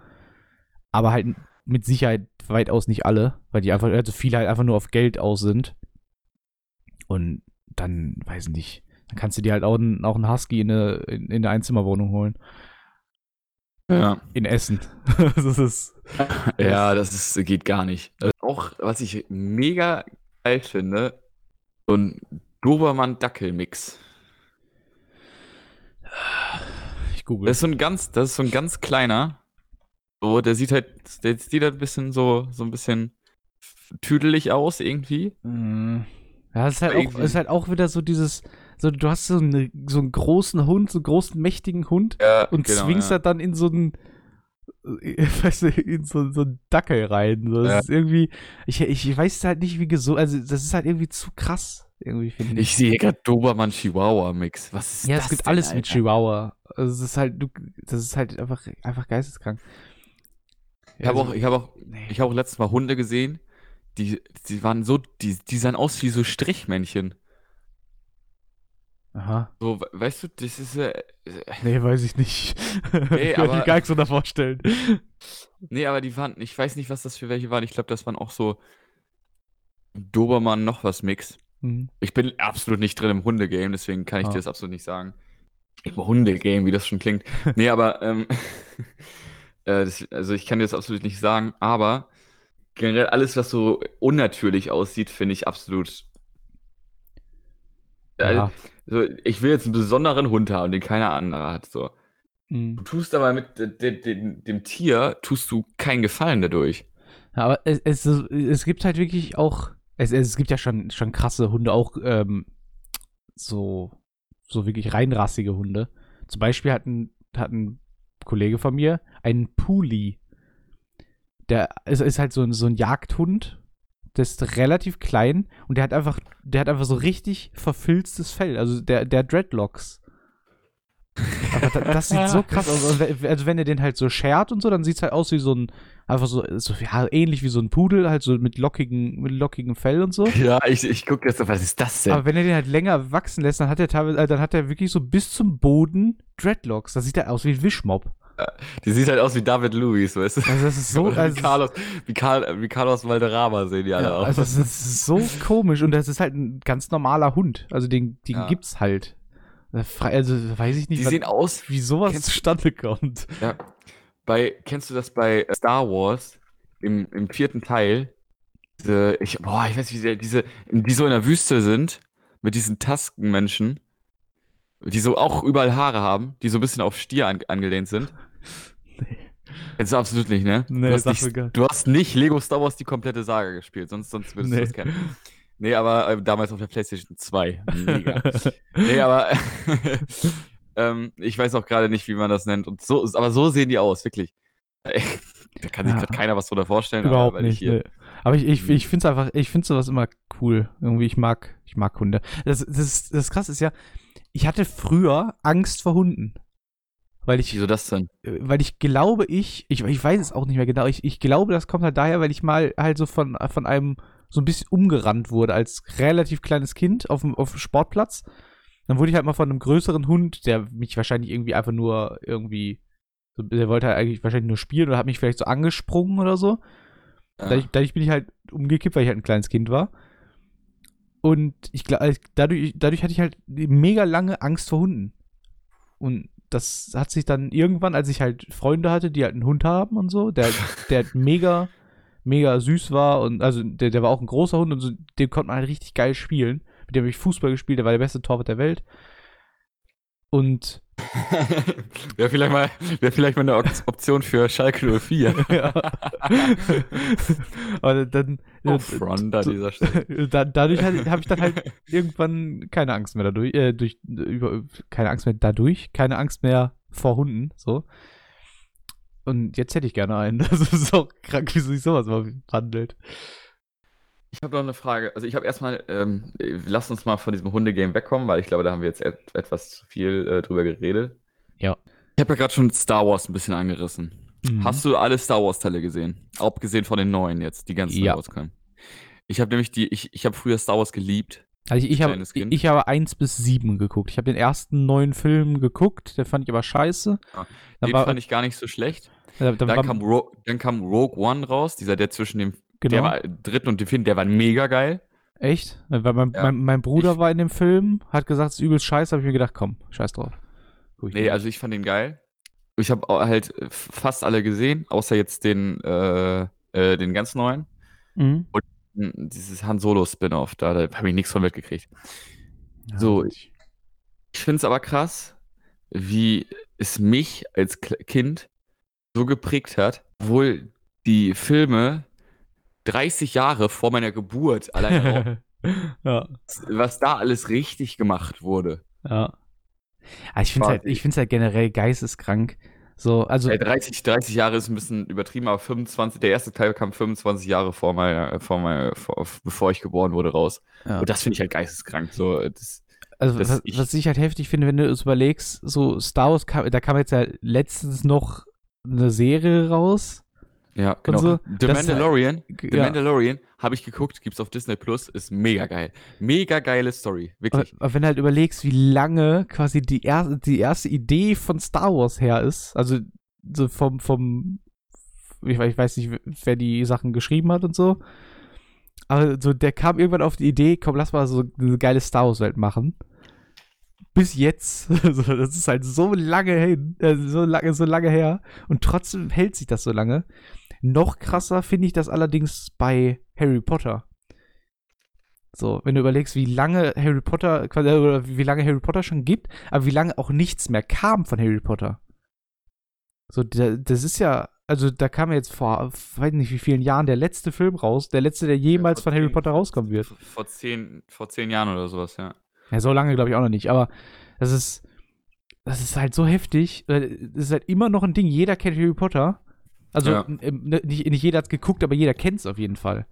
Aber halt mit Sicherheit weitaus nicht alle, weil die einfach, also viele halt einfach nur auf Geld aus sind. Und dann, weiß nicht, dann kannst du dir halt auch, einen- auch einen Husky in eine, in, in eine Einzimmerwohnung holen. Ja. In Essen. das ist. Ja, das ist, geht gar nicht. Auch, was ich mega geil finde, so ein Dobermann-Dackel-Mix. Ich google. Das ist so ein ganz, das ist so ein ganz kleiner. So, der sieht halt, der sieht halt ein bisschen so, so ein bisschen tüdelig aus irgendwie. Mhm. Ja, es ist halt, auch, ist halt auch wieder so dieses, so, du hast so, eine, so einen großen Hund, so einen großen, mächtigen Hund Ja, und genau, zwingst ja. halt dann in so einen, äh, weißt du, in so, so einen Dackel rein. So, das Ja. ist irgendwie, ich, ich weiß halt nicht, wie gesund, also das ist halt irgendwie zu krass, irgendwie, finde ich. Ich sehe gerade Dobermann-Chihuahua-Mix. Was ist ja, das es gibt denn, alles mit Alter? Chihuahua. Also es ist halt, du, das ist halt einfach, einfach geisteskrank. Ich habe Also, auch, ich habe auch, ich habe auch letztes Mal Hunde gesehen, die, die waren so, die, die sahen aus wie so Strichmännchen. Aha. So, we- weißt du, das ist, äh, Nee, weiß ich nicht. Nee, ich kann mir gar nichts so da vorstellen. nee, aber die waren, ich weiß nicht, was das für welche waren. Ich glaube, das waren auch so Dobermann noch was Mix. Mhm. Ich bin absolut nicht drin im Hundegame, deswegen kann ich Ah. dir das absolut nicht sagen. Im Hundegame, wie das schon klingt. Nee, aber, ähm, äh, das, also ich kann dir das absolut nicht sagen, aber generell alles, was so unnatürlich aussieht, finde ich absolut. Ja. Also, ich will jetzt einen besonderen Hund haben, den keiner andere hat. So. Mhm. Du tust aber mit de, de, de, dem Tier tust du keinen Gefallen dadurch. Aber es, es, es gibt halt wirklich auch, es, es gibt ja schon, schon krasse Hunde, auch ähm, so, so wirklich reinrassige Hunde. Zum Beispiel hat ein, hat ein Kollege von mir einen Puli. Der ist, ist halt so ein, so ein Jagdhund. Der ist relativ klein und der hat einfach, der hat einfach so richtig verfilztes Fell. Also der, der Dreadlocks. Aber da, das sieht so krass aus. Also wenn- also wenn er den halt so schert und so, dann sieht es halt aus wie so ein, einfach so, so, ja, ähnlich wie so ein Pudel, halt so mit lockigen, mit lockigem Fell und so. Ja, ich, ich gucke jetzt, was ist das denn? Aber wenn er den halt länger wachsen lässt, dann hat er teilweise, äh, dann hat er wirklich so bis zum Boden Dreadlocks. Das sieht er aus wie ein Wischmob. Die sieht halt aus wie David Lewis, weißt du? Also das ist so, also, wie, Carlos, wie, Carl, wie Carlos Valderrama sehen die alle ja, aus. also das ist so komisch und das ist halt ein ganz normaler Hund. Also den, den Ja. gibt's halt. Äh, Also weiß ich nicht, die was- sehen aus wie sowas Kennst- zustande kommt. Ja. Bei, kennst du das bei Star Wars im, im vierten Teil? Diese, ich, boah, ich weiß nicht, wie die, diese, die so in der Wüste sind, mit diesen Taskenmenschen, die so auch überall Haare haben, die so ein bisschen auf Stier an, angelehnt sind. Nee. Jetzt absolut nicht, ne? Nee, du, hast nicht, du hast nicht Lego Star Wars die komplette Saga gespielt, sonst, sonst würdest Nee. du das kennen. Nee, aber äh, damals auf der PlayStation 2. Mega. Nee, aber ähm, ich weiß auch gerade nicht, wie man das nennt. Und so, aber so sehen die aus, wirklich. Da kann sich Ja. gerade keiner was drunter vorstellen. Überhaupt nicht. Ich hier, nee. Aber ich, ich, Mhm. ich finde es einfach, ich finde sowas immer cool. Irgendwie, ich mag, ich mag Hunde. Das, das, das krasse ist ja, ich hatte früher Angst vor Hunden. Weil ich, Wieso das denn? äh, weil ich glaube, ich, ich, ich weiß es auch nicht mehr genau, ich, ich glaube, das kommt halt daher, weil ich mal halt so von, von einem so ein bisschen umgerannt wurde als relativ kleines Kind auf dem, auf dem Sportplatz. Dann wurde ich halt mal von einem größeren Hund, der mich wahrscheinlich irgendwie einfach nur irgendwie, der wollte halt eigentlich wahrscheinlich nur spielen oder hat mich vielleicht so angesprungen oder so. Ja. Dadurch, dadurch bin ich halt umgekippt, weil ich halt ein kleines Kind war. Und ich glaube, dadurch, dadurch hatte ich halt mega lange Angst vor Hunden. Und das hat sich dann irgendwann, als ich halt Freunde hatte, die halt einen Hund haben und so, der, der halt mega, mega süß war und also der, der war auch ein großer Hund und so, dem konnte man halt richtig geil spielen. Mit dem habe ich Fußball gespielt, der war der beste Torwart der Welt. Und Wäre vielleicht mal, wäre vielleicht mal eine Op- Option für Schalke 04. ja. Aber dann, Oh, Front an dieser Stelle. da, dadurch habe ich dann halt irgendwann keine Angst mehr dadurch, äh, durch, über, keine Angst mehr dadurch, keine Angst mehr vor Hunden, so. Und jetzt hätte ich gerne einen. Das ist auch krank, wie sich sowas mal handelt. Ich habe noch eine Frage. Also ich habe erstmal, ähm, lass uns mal von diesem Hundegame wegkommen, weil ich glaube, da haben wir jetzt et etwas zu viel äh, drüber geredet. Ja. Ich habe ja gerade schon Star Wars ein bisschen angerissen. Mhm. Hast du alle Star Wars Teile gesehen? Abgesehen von den neuen jetzt, die ganzen Ja. rauskamen. Ich habe nämlich die, ich, ich habe früher Star Wars geliebt. Also ich, ich Kind? ich habe 1 bis 7 geguckt. Ich habe den ersten neuen Film geguckt, der fand ich aber scheiße. Ja, Da Den war, fand ich gar nicht so schlecht. da, da Dann war, kam, Ro dann kam Rogue One raus, dieser, der zwischen dem genau, der war, dritten und dem vierten, der war mega geil. echt? Weil mein, Ja. mein, mein Bruder Ich- war in dem Film, hat gesagt, es ist übelst scheiße, habe ich mir gedacht, komm, scheiß drauf. Ich Nee, also ich fand den geil. Ich habe halt äh, fast alle gesehen, außer jetzt den, äh, äh, den ganz neuen. Mhm. Hm, Dieses Han Solo Spin-off, da, da habe ich nichts von mitgekriegt. Ja, So, gut. Ich finde es aber krass, wie es mich als Kind so geprägt hat, obwohl die Filme 30 Jahre vor meiner Geburt allein ja, was da alles richtig gemacht wurde. ja. Aber ich finde halt, ich find's halt generell geisteskrank. So, also, Äh, 30, 30 Jahre ist ein bisschen übertrieben, aber 25, der erste Teil kam 25 Jahre vor meiner, vor meiner, vor, bevor ich geboren wurde raus. ja. Und das finde ich halt geisteskrank. So, das, also das was, ich- was ich halt heftig finde, wenn du es überlegst, so Star Wars, kam, da kam jetzt ja letztens noch eine Serie raus. Ja, genau. so, The das Mandalorian, The ja. Mandalorian habe ich geguckt, gibt's auf Disney Plus, ist mega geil. Mega geile Story, Aber, wirklich. aber wenn du halt überlegst, wie lange quasi die, er die erste Idee von Star Wars her ist, also so vom, vom ich, ich weiß nicht, wer die Sachen geschrieben hat und so, aber so der kam irgendwann auf die Idee, komm, lass mal so eine geile Star Wars-Welt machen. Bis jetzt, also das ist halt so lange hin, äh, so lange, so lange her und trotzdem hält sich das so lange. Noch krasser finde ich das allerdings bei Harry Potter. So, wenn du überlegst, wie lange Harry Potter, quasi, oder wie lange Harry Potter schon gibt, aber wie lange auch nichts mehr kam von Harry Potter. So, das ist ja, also da kam jetzt vor, weiß nicht wie vielen Jahren der letzte Film raus, der letzte, der jemals vor von Harry zehn- Potter rauskommen wird. Vor zehn, vor zehn Jahren oder sowas, ja. Ja, so lange glaube ich auch noch nicht, aber das ist, das ist halt so heftig. Das ist halt immer noch ein Ding. Jeder kennt Harry Potter. Also Ja. n- n- nicht, nicht jeder hat geguckt, aber jeder kennt es auf jeden Fall.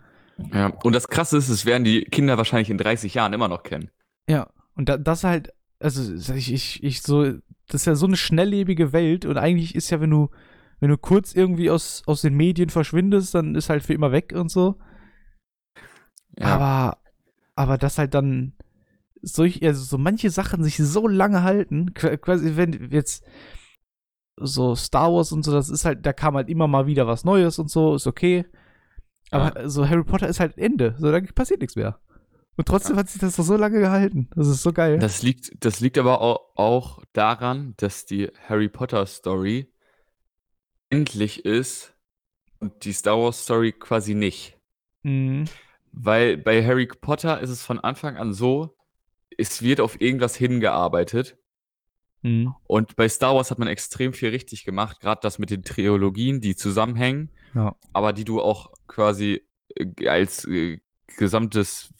ja. Und das Krasse ist, es werden die Kinder wahrscheinlich in 30 Jahren immer noch kennen. Ja, und da, das halt, also ich, ich, ich so, das ist ja so eine schnelllebige Welt und eigentlich ist ja, wenn du, wenn du kurz irgendwie aus, aus den Medien verschwindest, dann ist halt für immer weg und so. Ja. Aber, aber das halt dann solch, also so manche Sachen sich so lange halten, qu- quasi, wenn jetzt so Star Wars und so, das ist halt, da kam halt immer mal wieder was Neues und so, ist okay. Aber so Harry Potter ist halt Ende, so da passiert nichts mehr. Und trotzdem hat sich das doch so lange gehalten. Das ist so geil. Das liegt, das liegt aber auch, auch daran, dass die Harry Potter Story endlich ist und die Star Wars Story quasi nicht. Mhm. Weil bei Harry Potter ist es von Anfang an so, es wird auf irgendwas hingearbeitet. Mhm. Und bei Star Wars hat man extrem viel richtig gemacht, gerade das mit den Trilogien, die zusammenhängen, Ja. aber die du auch quasi äh, als äh, gesamtes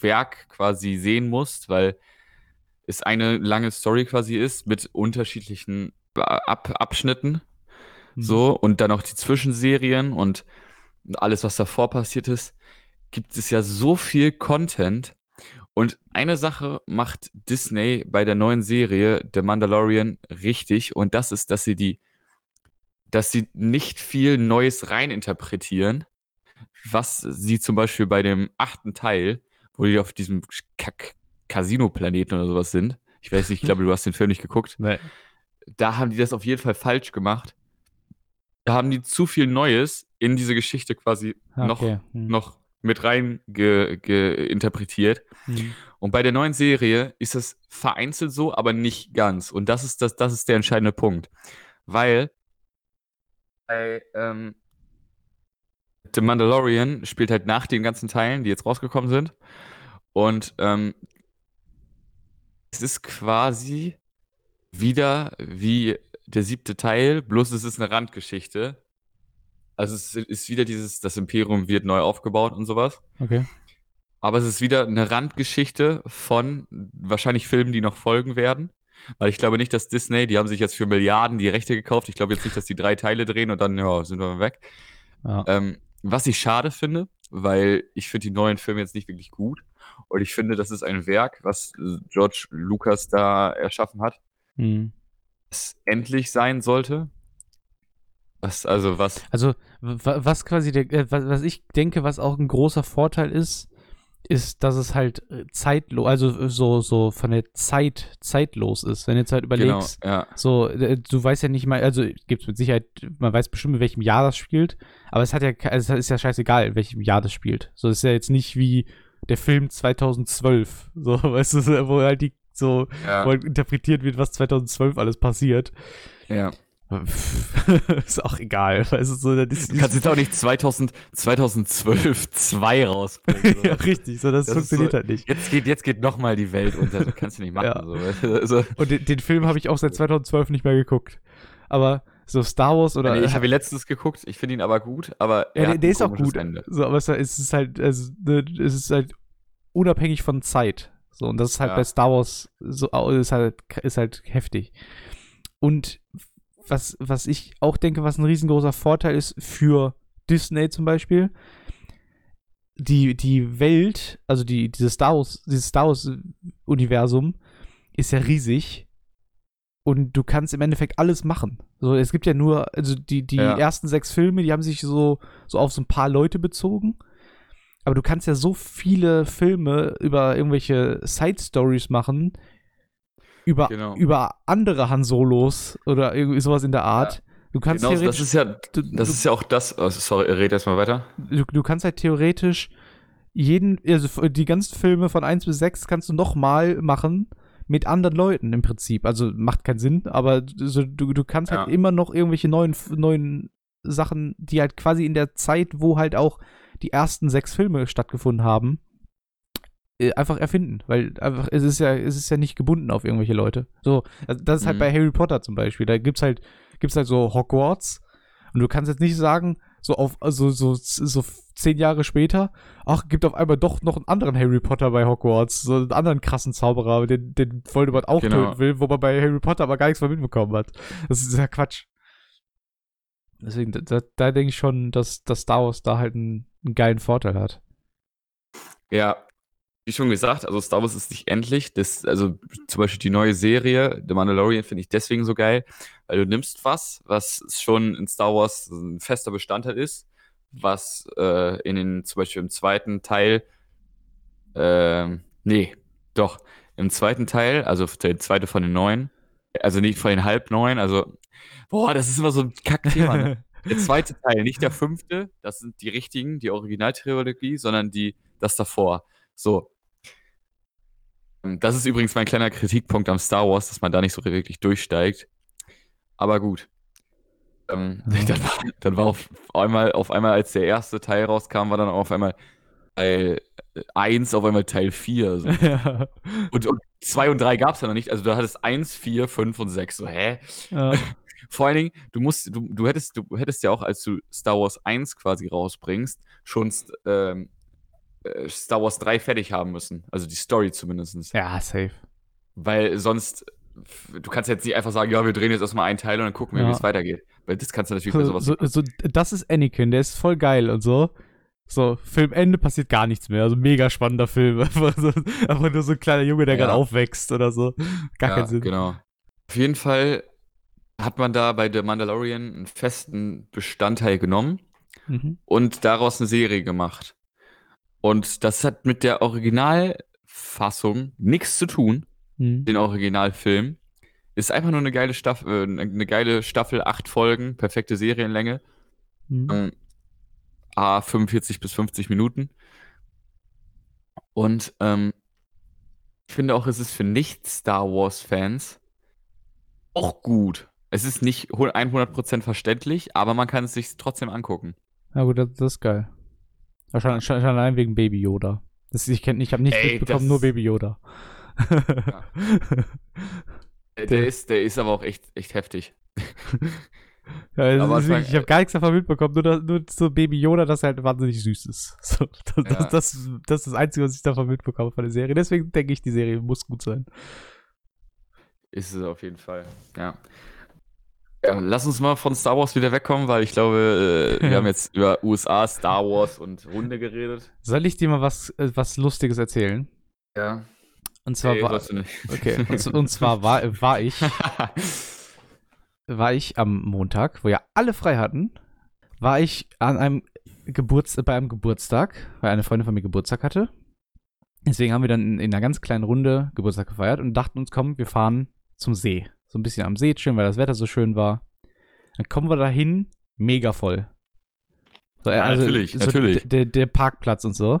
Werk quasi sehen musst, weil es eine lange Story quasi ist mit unterschiedlichen Ab Abschnitten. Mhm. So, und dann auch die Zwischenserien und alles, was davor passiert ist, gibt es ja so viel Content. Und eine Sache macht Disney bei der neuen Serie The Mandalorian richtig, und das ist, dass sie die, dass sie nicht viel Neues reininterpretieren, was sie zum Beispiel bei dem achten Teil, wo die auf diesem Casino-Planeten oder sowas sind. Ich weiß nicht, ich glaube, du hast den Film nicht geguckt Nee. da haben die das auf jeden Fall falsch gemacht. Da haben die zu viel Neues in diese Geschichte quasi Ah, noch, okay. Mhm. noch mit rein ge, ge interpretiert. Mhm. Und bei der neuen Serie ist es vereinzelt so, aber nicht ganz. Und das ist, das, das ist der entscheidende Punkt. Weil bei ähm, The Mandalorian spielt halt nach den ganzen Teilen, die jetzt rausgekommen sind. Und ähm, es ist quasi wieder wie der siebte Teil, bloß es ist eine Randgeschichte. Also es ist wieder dieses, das Imperium wird neu aufgebaut und sowas. Okay. Aber es ist wieder eine Randgeschichte von wahrscheinlich Filmen, die noch folgen werden. Weil ich glaube nicht, dass Disney, die haben sich jetzt für Milliarden die Rechte gekauft. Ich glaube jetzt nicht, dass die drei Teile drehen und dann, ja, sind wir weg. Ja. Ähm, was ich schade finde, weil ich finde die neuen Filme jetzt nicht wirklich gut. Und ich finde, das ist ein Werk, was George Lucas da erschaffen hat, Mhm. das endlich sein sollte. Was, also was, Also, wa- was quasi der, äh, was, ich denke, was auch ein großer Vorteil ist, ist, dass es halt äh, zeitlos, also äh, so, so von der Zeit zeitlos ist. Wenn du jetzt halt genau, überlegst, ja. so, du weißt ja nicht mal, also gibt es mit Sicherheit, man weiß bestimmt, in welchem Jahr das spielt, aber es hat ja, also es ist ja scheißegal, in welchem Jahr das spielt. So, es ist ja jetzt nicht wie der Film 2012, so, weißt du, wo halt die, so, wo Ja, halt interpretiert wird, was 2012 alles passiert. ja. ist auch egal, weißt du, so, das Du kannst jetzt auch nicht 2000, 2012 2 rausbringen. ja, richtig, so, das, Das funktioniert so- halt nicht. Jetzt geht, jetzt geht nochmal die Welt unter. Das kannst du nicht machen. Ja. So, weißt du? also, Und den, den Film habe ich auch seit 2012 nicht mehr geguckt. Aber so Star Wars oder. nee, ich habe ihn letztens geguckt, ich finde ihn aber gut, aber er ja, der, der ist auch gut. Ende. So, aber es ist halt, also, ne, es ist halt unabhängig von Zeit. So, und das ist halt Ja. bei Star Wars so, ist halt, ist halt heftig. Und was, was ich auch denke, was ein riesengroßer Vorteil ist für Disney zum Beispiel, die, die Welt, also die, dieses Star Wars, dieses Star Wars-Universum ist ja riesig und du kannst im Endeffekt alles machen. So, es gibt ja nur, also die, die Ja. ersten sechs Filme, die haben sich so, so auf so ein paar Leute bezogen. Aber du kannst ja so viele Filme über irgendwelche Side-Stories machen, über, Genau. über andere Han Solos oder irgendwie sowas in der Art. Du kannst Genau, das ist ja, das du, ist ja auch das. Oh, sorry, red erst mal weiter. du, du kannst halt theoretisch jeden, also die ganzen Filme von 1 bis 6 kannst du nochmal machen mit anderen Leuten im Prinzip. Also macht keinen Sinn, aber du, du kannst halt Ja. immer noch irgendwelche neuen, neuen Sachen, die halt quasi in der Zeit, wo halt auch die ersten sechs Filme stattgefunden haben, einfach erfinden, weil einfach es ist ja es ist ja nicht gebunden auf irgendwelche Leute. So, also das ist halt Mhm. bei Harry Potter zum Beispiel. Da gibt's halt gibt's halt so Hogwarts Und du kannst jetzt nicht sagen, so auf, also so, so zehn Jahre später, ach, gibt auf einmal doch noch einen anderen Harry Potter bei Hogwarts, so einen anderen krassen Zauberer, den, den Voldemort auch Genau. töten will, wo man bei Harry Potter aber gar nichts von mitbekommen hat. Das ist ja Quatsch. Deswegen, da, da, da denke ich schon, dass, dass Star Wars da halt einen, einen geilen Vorteil hat. Ja, wie schon gesagt, also Star Wars ist nicht endlich. Das, also zum Beispiel die neue Serie, The Mandalorian, finde ich deswegen so geil, weil du nimmst was, was schon in Star Wars ein fester Bestandteil ist, was äh, in den, zum Beispiel im zweiten Teil, ähm, nee, doch, im zweiten Teil, also der zweite von den neun, also nicht von den halb neun, also, boah, das ist immer so ein Kackthema, ne? Der zweite Teil, nicht der fünfte, das sind die richtigen, die Originaltrilogie, sondern die, das davor. So. Das ist übrigens mein kleiner Kritikpunkt am Star Wars, dass man da nicht so wirklich durchsteigt. Aber gut. Ähm, Ja. dann, war, dann war auf einmal, auf einmal, als der erste Teil rauskam, war dann auf einmal Teil 1, auf einmal Teil 4. So. ja. Und, und 2 und 3 gab es ja noch nicht. Also du hattest 1, 4, 5 und 6. So, hä? ja. Vor allen Dingen, du musst, du, du hättest, du hättest ja auch, als du Star Wars 1 quasi rausbringst, schon ähm, äh, Star Wars 3 fertig haben müssen. Also die Story zumindest. ja, safe. Weil sonst, du kannst jetzt nicht einfach sagen, ja, wir drehen jetzt erstmal einen Teil und dann gucken wir, Ja. wie es weitergeht. Weil das kannst du natürlich bei So, sowas so, so, das ist Anakin, der ist voll geil und so. So, Filmende passiert gar nichts mehr. Also mega spannender Film. Einfach, so, einfach nur so ein kleiner Junge, der Ja. gerade aufwächst oder so. Gar ja, keinen Sinn. Genau. Auf jeden Fall hat man da bei The Mandalorian einen festen Bestandteil genommen Mhm. und daraus eine Serie gemacht. Und das hat mit der Originalfassung nichts zu tun, Mhm. den Originalfilm. Ist einfach nur eine geile Staffel, äh, eine geile Staffel, acht Folgen, perfekte Serienlänge. Mhm. Ähm, A 45 bis 50 Minuten. Und ähm, ich finde auch, es ist für Nicht-Star Wars-Fans auch gut. Es ist nicht hu- 100% verständlich, aber man kann es sich trotzdem angucken. Ja gut, das, das ist geil. Wahrscheinlich schon, schon allein wegen Baby Yoda. Das, ich kenn, ich habe nicht mitbekommen, nur Baby Yoda. Äh, Der ist, der ist aber auch echt, echt heftig. Ja, Aber ist ich habe gar nichts davon mitbekommen, nur, dass- nur so Baby Yoda, das halt wahnsinnig süß ist. So, das, Ja. das, das, das ist das Einzige, was ich davon mitbekomme von der Serie. Deswegen denke ich, die Serie muss gut sein. Ist es auf jeden Fall, ja. Ja. Lass uns mal von Star Wars wieder wegkommen, weil ich glaube, äh, wir Ja. haben jetzt über USA, Star Wars und Hunde geredet. Soll ich dir mal was, äh, was Lustiges erzählen? Ja. Und zwar Nee, war, sollst du nicht. okay, und, und zwar war, war ich, war ich am Montag, wo ja alle frei hatten, war ich an einem Geburts bei einem Geburtstag, weil eine Freundin von mir Geburtstag hatte. Deswegen haben wir dann in, in einer ganz kleinen Runde Geburtstag gefeiert und dachten uns, komm, wir fahren zum See. So ein bisschen am See chillen, weil das Wetter so schön war. Dann kommen wir dahin, mega voll. So, Ja, natürlich, natürlich. d- Der, der Parkplatz und so.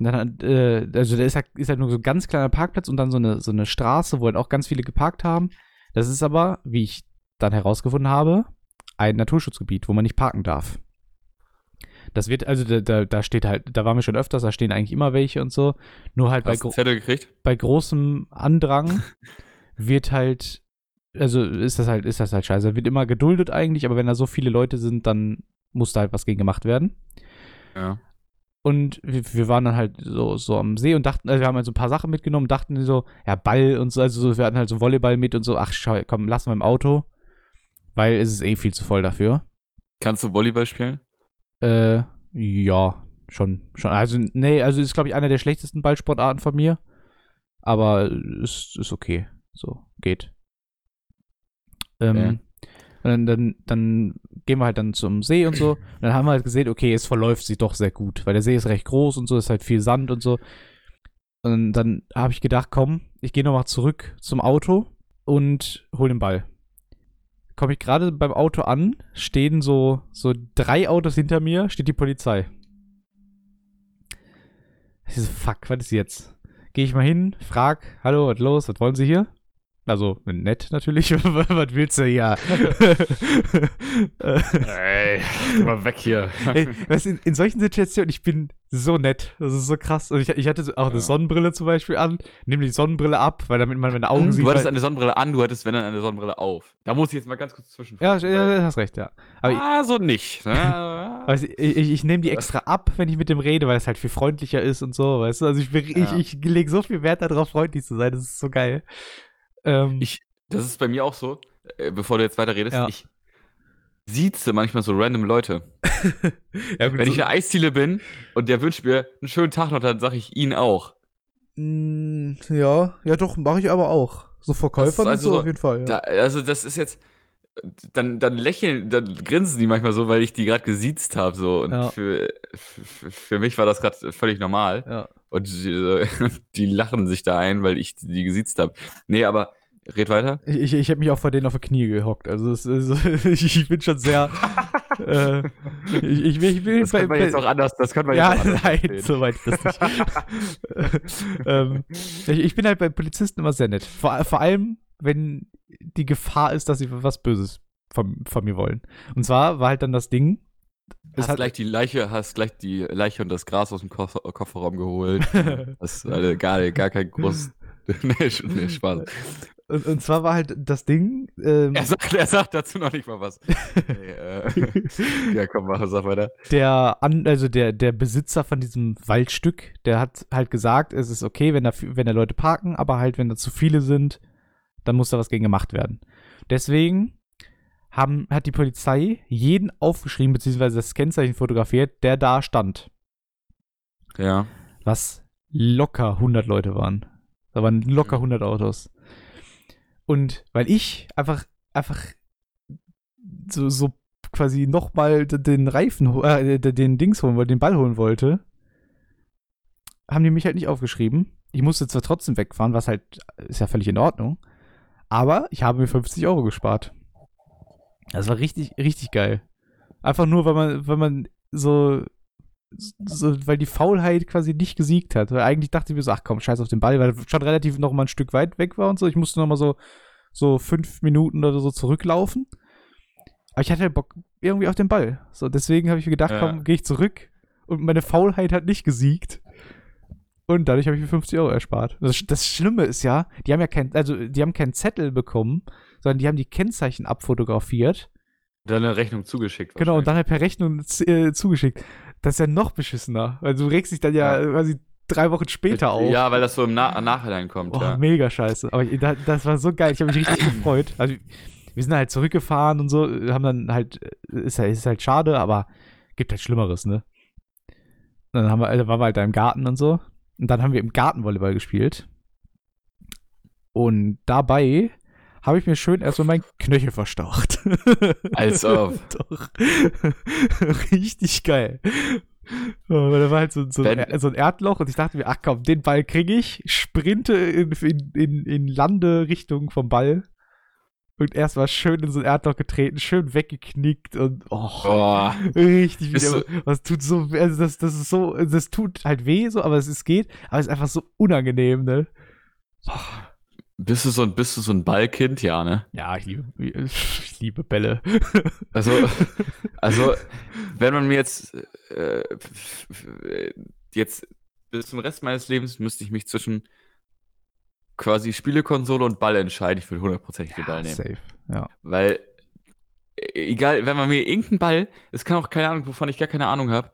Und dann, äh, also da ist halt, ist halt nur so ein ganz kleiner Parkplatz und dann so eine, so eine Straße, wo halt auch ganz viele geparkt haben. Das ist aber, wie ich dann herausgefunden habe, ein Naturschutzgebiet, wo man nicht parken darf. Das wird, also da, da, da steht halt, da waren wir schon öfters, da stehen eigentlich immer welche und so. Nur halt bei, Hast du gro bei großem Andrang wird halt, also ist das halt, ist das halt scheiße. Wird immer geduldet eigentlich, aber wenn da so viele Leute sind, dann muss da halt was gegen gemacht werden. Ja. Und wir, wir waren dann halt so, so am See und dachten, also wir haben halt so ein paar Sachen mitgenommen, dachten so, ja, Ball und so, also so, wir hatten halt so Volleyball mit und so, ach schau, komm, lassen wir im Auto, weil es ist eh viel zu voll dafür. Kannst du Volleyball spielen? Äh, ja, schon, schon. Also, nee, also ist, glaube ich, einer der schlechtesten Ballsportarten von mir. Aber ist, ist okay. So, geht. Ähm, Okay. und dann, dann, dann gehen wir halt dann zum See und so. Und dann haben wir halt gesehen, okay, es verläuft sich doch sehr gut, weil der See ist recht groß und so, ist halt viel Sand und so. Und dann habe ich gedacht, komm, ich gehe nochmal zurück zum Auto und hol den Ball. Komme ich gerade beim Auto an, stehen so, so drei Autos hinter mir, steht die Polizei. Ich so, fuck, was ist jetzt? Gehe ich mal hin, frag, hallo, was los, was wollen Sie hier? Also nett natürlich. Was willst du ja? Ey, mal weg hier. Ey, weißt, du, in, in solchen Situationen, ich bin so nett. Das ist so krass. Und ich, ich hatte auch eine Ja. Sonnenbrille zum Beispiel an. Nimm die Sonnenbrille ab, weil damit man meine Augen sieht. Du hattest eine Sonnenbrille an, du hattest, wenn dann, eine Sonnenbrille auf. Da muss ich jetzt mal ganz kurz zwischen. ja, ja, hast recht, ja. Aber ah, so nicht. Ne? Weißt, du, ich, ich, ich nehme die extra ab, wenn ich mit dem rede, weil es halt viel freundlicher ist und so, weißt du? Also ich, ich, Ja. ich lege so viel Wert darauf, freundlich zu sein. Das ist so geil. Ähm, Ich- das ist bei mir auch so, äh, bevor du jetzt weiter redest, Ja. ich sieze manchmal so random Leute. ja, gut, Wenn so, ich in der Eisdiele bin und der wünscht mir einen schönen Tag noch, dann sage ich ihn auch. Mm, ja, ja doch, mache ich aber auch. So ist also so- auf jeden Fall. Ja. Da, also das ist jetzt, dann, dann lächeln, dann grinsen die manchmal so, weil ich die gerade gesiezt habe. So. Und Ja. für, für, für mich war das gerade völlig normal. ja. Und die, die lachen sich da ein, weil ich die gesiezt habe. Nee, aber red weiter. Ich, ich, ich habe mich auch vor denen auf die Knie gehockt. Also es, es, ich, ich bin schon sehr. äh, ich, ich, ich will Das könnte man jetzt auch anders, das könnte man Ja, jetzt auch anders nein, verstehen. so weit ist das nicht. ähm, ich, ich bin halt bei Polizisten immer sehr nett. Vor, vor allem, wenn die Gefahr ist, dass sie was Böses von, von mir wollen. Und zwar war halt dann das Ding. Es Hast hat, gleich die Leiche, hast gleich die Leiche und das Gras aus dem Koffer, Kofferraum geholt. Das ist alle, gar, gar kein groß. nee, Spaß. und, und zwar war halt das Ding. Ähm, Er sagt, er sagt dazu noch nicht mal was. Nee, äh, ja, komm, mach, sag weiter. der, an, also der, der Besitzer von diesem Waldstück, der hat halt gesagt, es ist okay, wenn da, wenn da Leute parken, aber halt, wenn da zu viele sind, dann muss da was gegen gemacht werden. Deswegen haben, hat die Polizei jeden aufgeschrieben, beziehungsweise das Kennzeichen fotografiert, der da stand. Ja. Was locker 100 Leute waren. Da waren locker Mhm. 100 Autos. Und weil ich einfach, einfach so, so quasi nochmal den Reifen, äh, den Dings holen wollte, den Ball holen wollte, haben die mich halt nicht aufgeschrieben. Ich musste zwar trotzdem wegfahren, was halt ist ja völlig in Ordnung, aber ich habe mir 50 Euro gespart. Das war richtig, richtig geil. Einfach nur, weil man, weil man so, so, weil die Faulheit quasi nicht gesiegt hat. Weil eigentlich dachte ich mir so, ach komm, scheiß auf den Ball, weil er schon relativ noch mal ein Stück weit weg war und so. Ich musste noch mal so, so fünf Minuten oder so zurücklaufen. Aber ich hatte halt Bock irgendwie auf den Ball. So, deswegen habe ich mir gedacht, Ja. komm, gehe ich zurück. Und meine Faulheit hat nicht gesiegt. Und dadurch habe ich mir 50 Euro erspart. Das, das Schlimme ist ja, die haben ja kein, also die haben keinen Zettel bekommen, sondern die haben die Kennzeichen abfotografiert. Dann eine Rechnung zugeschickt. Genau, und dann halt per Rechnung äh, zugeschickt. Das ist ja noch beschissener. Weil du regst dich dann ja, Ja. quasi drei Wochen später auf. Ja, weil das so im Na Nachhinein kommt. Oh, ja. mega scheiße. Aber ich, da, das war so geil. Ich habe mich richtig gefreut. Also, wir sind halt zurückgefahren und so, haben dann halt, äh, ist, halt- ist halt schade, aber gibt halt Schlimmeres, ne? Und dann haben wir, also waren wir halt da im Garten und so. Und dann haben wir im Garten Volleyball gespielt. Und dabei habe ich mir schön erstmal meinen Knöchel verstaucht. Als ob. Doch. Richtig geil. Weil da war halt so, so, ein, so ein Erdloch und ich dachte mir, ach komm, den Ball kriege ich, sprinte in, in, in, in Landerichtung vom Ball und erst mal schön in so ein Erdloch getreten, schön weggeknickt und oh, Boah. richtig wieder. Das tut so, also das, das ist so, das tut halt weh so, aber es, es geht, aber es ist einfach so unangenehm, ne? Bist du so ein, bist du so ein Ballkind? Ja, ne? Ja, ich liebe, ich liebe Bälle. Also, also, wenn man mir jetzt, äh, jetzt bis zum Rest meines Lebens müsste ich mich zwischen quasi Spielekonsole und Ball entscheiden. Ich würde hundertprozentig den Ball nehmen. Safe. Ja. Weil, äh, egal, wenn man mir irgendeinen Ball, es kann auch keine Ahnung, wovon ich gar keine Ahnung habe,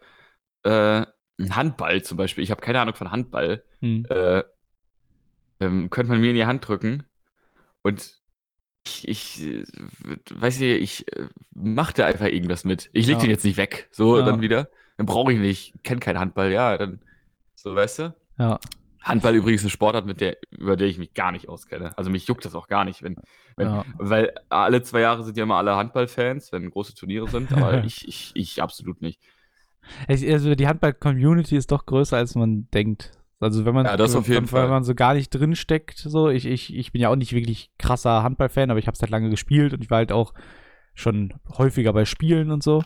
äh, ein Handball zum Beispiel, ich habe keine Ahnung von Handball, Hm. äh, ähm, könnte man mir in die Hand drücken und ich, ich äh, weiß nicht, ich äh, mach da einfach irgendwas mit. Ich leg Ja. den jetzt nicht weg, so Ja. dann wieder. Dann brauche ich nicht, kenn keinen Handball, ja, dann so, weißt du? Ja. Handball übrigens eine Sportart, mit der, über der ich mich gar nicht auskenne. Also mich juckt das auch gar nicht, wenn, wenn Ja. weil alle zwei Jahre sind ja immer alle Handballfans, wenn große Turniere sind, aber ich, ich, ich absolut nicht. Also die Handball-Community ist doch größer, als man denkt. Also wenn man, Ja, das auf jeden Fall. wenn man so gar nicht drin steckt, so, ich, ich, ich bin ja auch nicht wirklich krasser Handball-Fan, aber ich habe es halt lange gespielt und ich war halt auch schon häufiger bei Spielen und so.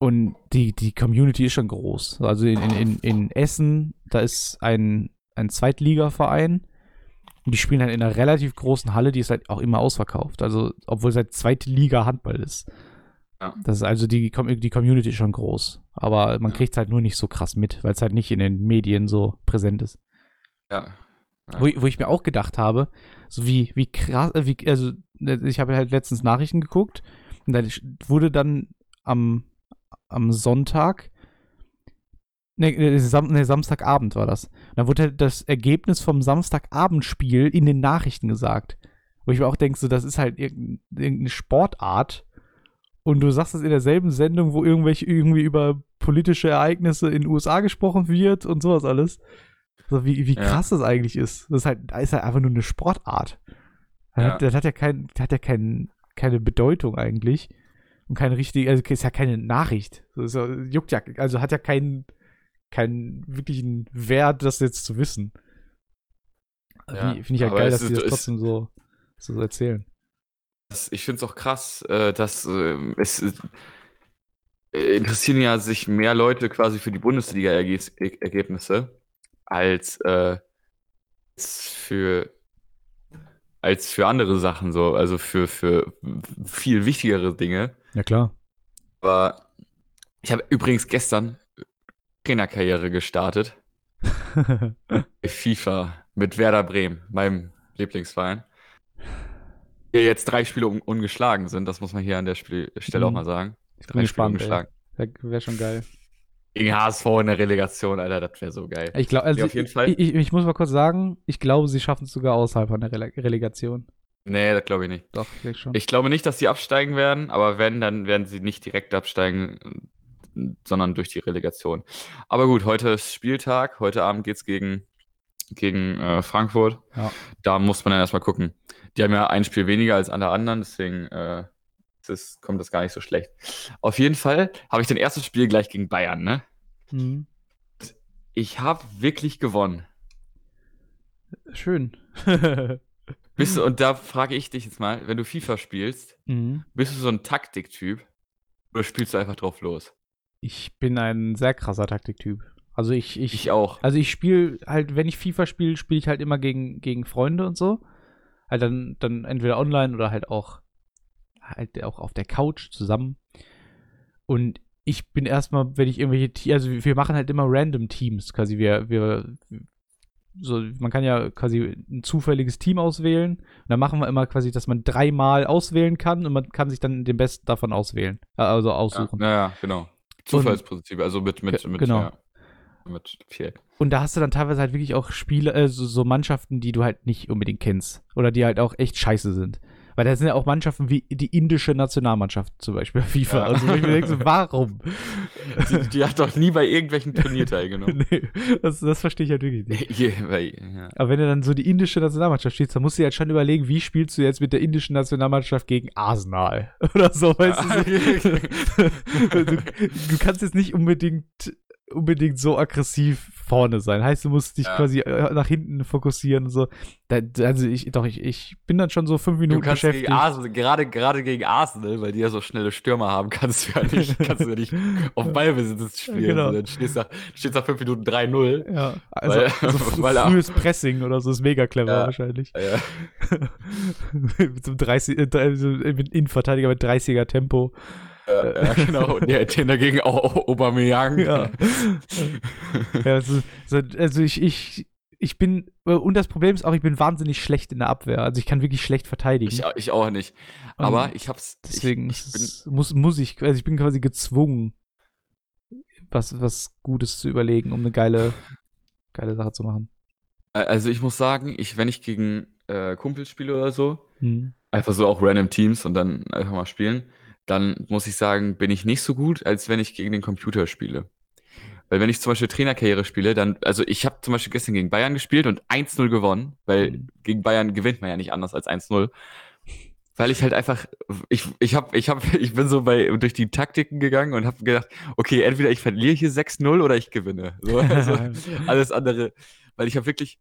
Und die, die Community ist schon groß. Also in, in, in, Essen, da ist ein, ein Zweitligaverein Und die spielen halt in einer relativ großen Halle, die ist halt auch immer ausverkauft. Also, obwohl es halt zweite Liga Handball ist. Ja. Das ist also die, die Community ist schon groß. Aber man Ja. kriegt es halt nur nicht so krass mit, weil es halt nicht in den Medien so präsent ist. Ja. Ja. Wo, ich- wo ich mir auch gedacht habe, so wie, wie krass, äh, wie, also äh, ich habe halt letztens Nachrichten geguckt und dann wurde dann am, am Sonntag, ne, Sam, ne, Samstagabend war das. Und dann wurde halt das Ergebnis vom Samstagabendspiel in den Nachrichten gesagt. Wo ich mir auch denke, so, das ist halt irgendein- irgendeine Sportart. Und du sagst es in derselben Sendung, wo irgendwelche irgendwie über politische Ereignisse in den USA gesprochen wird und sowas alles. So wie, wie Ja. krass das eigentlich ist. Das ist halt, ist halt einfach nur eine Sportart. Das, Ja. hat, das hat ja, kein, das hat ja kein, keine Bedeutung eigentlich. Und keine richtige, also ist ja keine Nachricht. Ja, juckt ja, also hat ja keinen, keinen wirklichen Wert, das jetzt zu wissen. Ja, Finde ich ja geil, dass ist- das trotzdem so, so erzählen. Ich finde es auch krass, äh, dass ähm, es äh, interessieren ja sich mehr Leute quasi für die Bundesliga-Ergebnisse als, äh, für als für andere Sachen so, also für, für viel wichtigere Dinge. Ja, klar. Aber ich habe übrigens gestern Trainerkarriere gestartet. bei FIFA mit Werder Bremen, meinem Lieblingsverein. Die jetzt drei Spiele un ungeschlagen sind, das muss man hier an der Spiel Stelle auch Mhm. mal sagen. Ich Drei bin Spiele gespannt, ey. Wäre schon geil. Gegen HSV in der Relegation, Alter, das wäre so geil. Ich glaube, also Ja, auf jeden ich, Fall. Ich, ich, ich muss mal kurz sagen, ich glaube, sie schaffen es sogar außerhalb von der Rele Relegation. Nee, das glaube ich nicht. Doch, ich schon. Ich glaube nicht, dass sie absteigen werden, aber wenn, dann werden sie nicht direkt absteigen, sondern durch die Relegation. Aber gut, heute ist Spieltag. Heute Abend geht's gegen, gegen äh, Frankfurt. Ja. Da muss man dann erstmal gucken. Die haben ja ein Spiel weniger als alle anderen, deswegen äh, das kommt das gar nicht so schlecht. Auf jeden Fall habe ich dein erstes Spiel gleich gegen Bayern, ne? Mhm. Ich habe wirklich gewonnen. Schön. Bist du, und da frage ich dich jetzt mal, wenn du FIFA spielst, mhm. bist du so ein Taktiktyp oder spielst du einfach drauf los? Ich bin ein sehr krasser Taktiktyp. Also ich, ich, Ich auch. also ich spiele halt, wenn ich FIFA spiele, spiele ich halt immer gegen, gegen Freunde und so. Halt dann, dann entweder online oder halt auch, halt auch auf der Couch zusammen. Und ich bin erstmal, wenn ich irgendwelche, also wir machen halt immer random Teams, quasi wir, wir, so, man kann ja quasi ein zufälliges Team auswählen. Und dann machen wir immer quasi, dass man dreimal auswählen kann und man kann sich dann den besten davon auswählen. Äh, Also Ja, aussuchen. ja, genau. Zufallsprinzip, also mit, mit, mit, genau. ja, mit Viereck. Und da hast du dann teilweise halt wirklich auch Spiele, äh, so, so Mannschaften, die du halt nicht unbedingt kennst. Oder die halt auch echt scheiße sind. Weil da sind ja auch Mannschaften wie die indische Nationalmannschaft zum Beispiel bei FIFA. Ja. Also ich mir denke, so, warum? Die, die hat doch nie bei irgendwelchen Turnier teilgenommen. nee, das, das verstehe ich halt wirklich nicht. Bei- ja. Aber wenn du dann so die indische Nationalmannschaft spielst, dann musst du dir halt schon überlegen, wie spielst du jetzt mit der indischen Nationalmannschaft gegen Arsenal oder so, weißt du? So. du? Du kannst jetzt nicht unbedingt unbedingt so aggressiv vorne sein. Heißt, du musst dich Ja. quasi äh, nach hinten fokussieren und so. Da, also ich, doch, ich, ich bin dann schon so fünf Du Minuten kannst beschäftigt. gegen Arsenal, gerade, gerade gegen Arsenal, weil die ja so schnelle Stürmer haben, kannst du ja nicht, kannst du ja nicht auf Ballbesitz spielen. Genau. So, dann stehst du nach, nach fünf Minuten 3-0. ja, also, Weil- also weil frühes Pressing oder so ist mega clever Ja. wahrscheinlich. Ja, mit so einem 30, äh, also mit Innenverteidiger mit 30er Tempo. Ja, ja, genau. Und der den dagegen auch Aubameyang. Ja. ja also, so- also ich, ich, ich bin, und das Problem ist auch, ich bin wahnsinnig schlecht in der Abwehr. Also ich kann wirklich schlecht verteidigen. Ich, ich auch nicht. Aber ich hab's. Deswegen ich, ich bin, ist- muss, muss ich, also ich bin quasi gezwungen, was, was Gutes zu überlegen, um eine geile, geile Sache zu machen. also ich muss sagen, ich, wenn ich gegen äh, Kumpels spiele oder so, Hm. einfach so auch random Teams und dann einfach mal spielen, dann muss ich sagen, bin ich nicht so gut, als wenn ich gegen den Computer spiele. Weil wenn ich zum Beispiel Trainerkarriere spiele, dann, also ich habe zum Beispiel gestern gegen Bayern gespielt und 1-0 gewonnen, weil Mhm. gegen Bayern gewinnt man ja nicht anders als 1-0. Weil ich halt einfach, ich, ich hab, ich hab, ich bin so bei, durch die Taktiken gegangen und habe gedacht, okay, entweder ich verliere hier 6-0 oder ich gewinne. So, also, alles andere, weil ich habe wirklich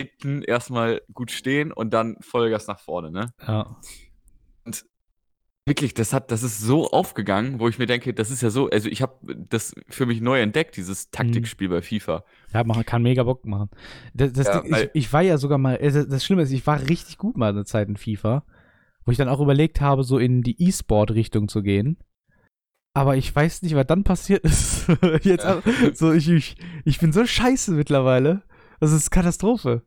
hinten erstmal gut stehen und dann Vollgas nach vorne, ne? ja. Wirklich, das hat, das ist so aufgegangen, wo ich mir denke, das ist ja so, also ich habe das für mich neu entdeckt, dieses Taktikspiel bei FIFA. Ja, man kann mega Bock machen. Das, das Ja, Ding, ich, ich war ja sogar mal, äh, das, das Schlimme ist, ich war richtig gut mal eine Zeit in FIFA, wo ich dann auch überlegt habe, so in die E-Sport-Richtung zu gehen. Aber ich weiß nicht, was dann passiert ist. Jetzt Ja. auch, so, ich, ich, ich bin so scheiße mittlerweile. Das ist Katastrophe.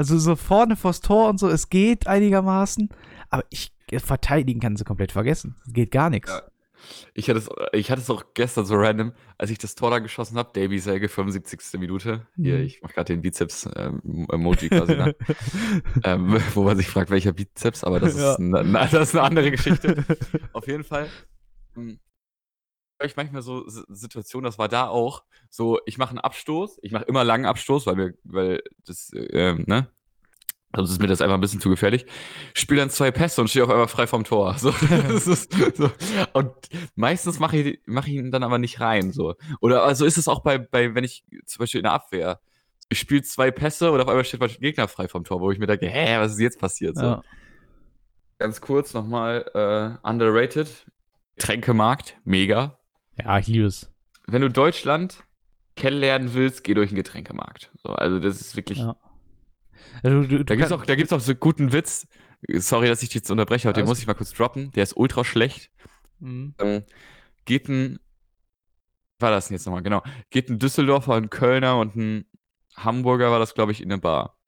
Also so vorne vors Tor und so, es geht einigermaßen, aber ich verteidigen kann sie komplett vergessen. Geht gar nichts. Ja. Ich hatte, es, ich hatte es auch gestern so random, als ich das Tor da geschossen habe, Davy Säge, 75. Minute. Hier, Mhm. ich mache gerade den Bizeps-Emoji quasi, ne? ähm, wo man sich fragt, welcher Bizeps, aber das, Ja. ist, eine, na, das ist eine andere Geschichte. Auf jeden Fall hm, ich manchmal so S- Situationen, das war da auch, so, ich mache einen Abstoß, ich mache immer langen Abstoß, weil mir, weil das, ähm, ne? Sonst ist mir das einfach ein bisschen zu gefährlich. Spiele dann zwei Pässe und stehe auf einmal frei vom Tor. So, das ist, so. Und meistens mache ich, mach ich ihn dann aber nicht rein. So. Oder also ist es auch bei, bei, wenn ich zum Beispiel in der Abwehr, ich spiele zwei Pässe und auf einmal steht mein Gegner frei vom Tor, wo ich mir denke, hä, was ist jetzt passiert? So. Ja. Ganz kurz nochmal, äh, underrated. Getränkemarkt, mega. Ja, es. Wenn du Deutschland kennenlernen willst, geh durch den Getränkemarkt. So, also das ist wirklich. Ja. Also, du, du, Da gibt's kann- auch, da gibt's auch so guten Witz. Sorry, dass ich dich jetzt unterbreche, aber den Alles muss ich mal kurz droppen. Der ist ultra schlecht. Mhm. Ähm, geht ein, war das denn jetzt nochmal, genau. Geht ein Düsseldorfer, ein Kölner und ein Hamburger, war das, glaube ich, in eine Bar.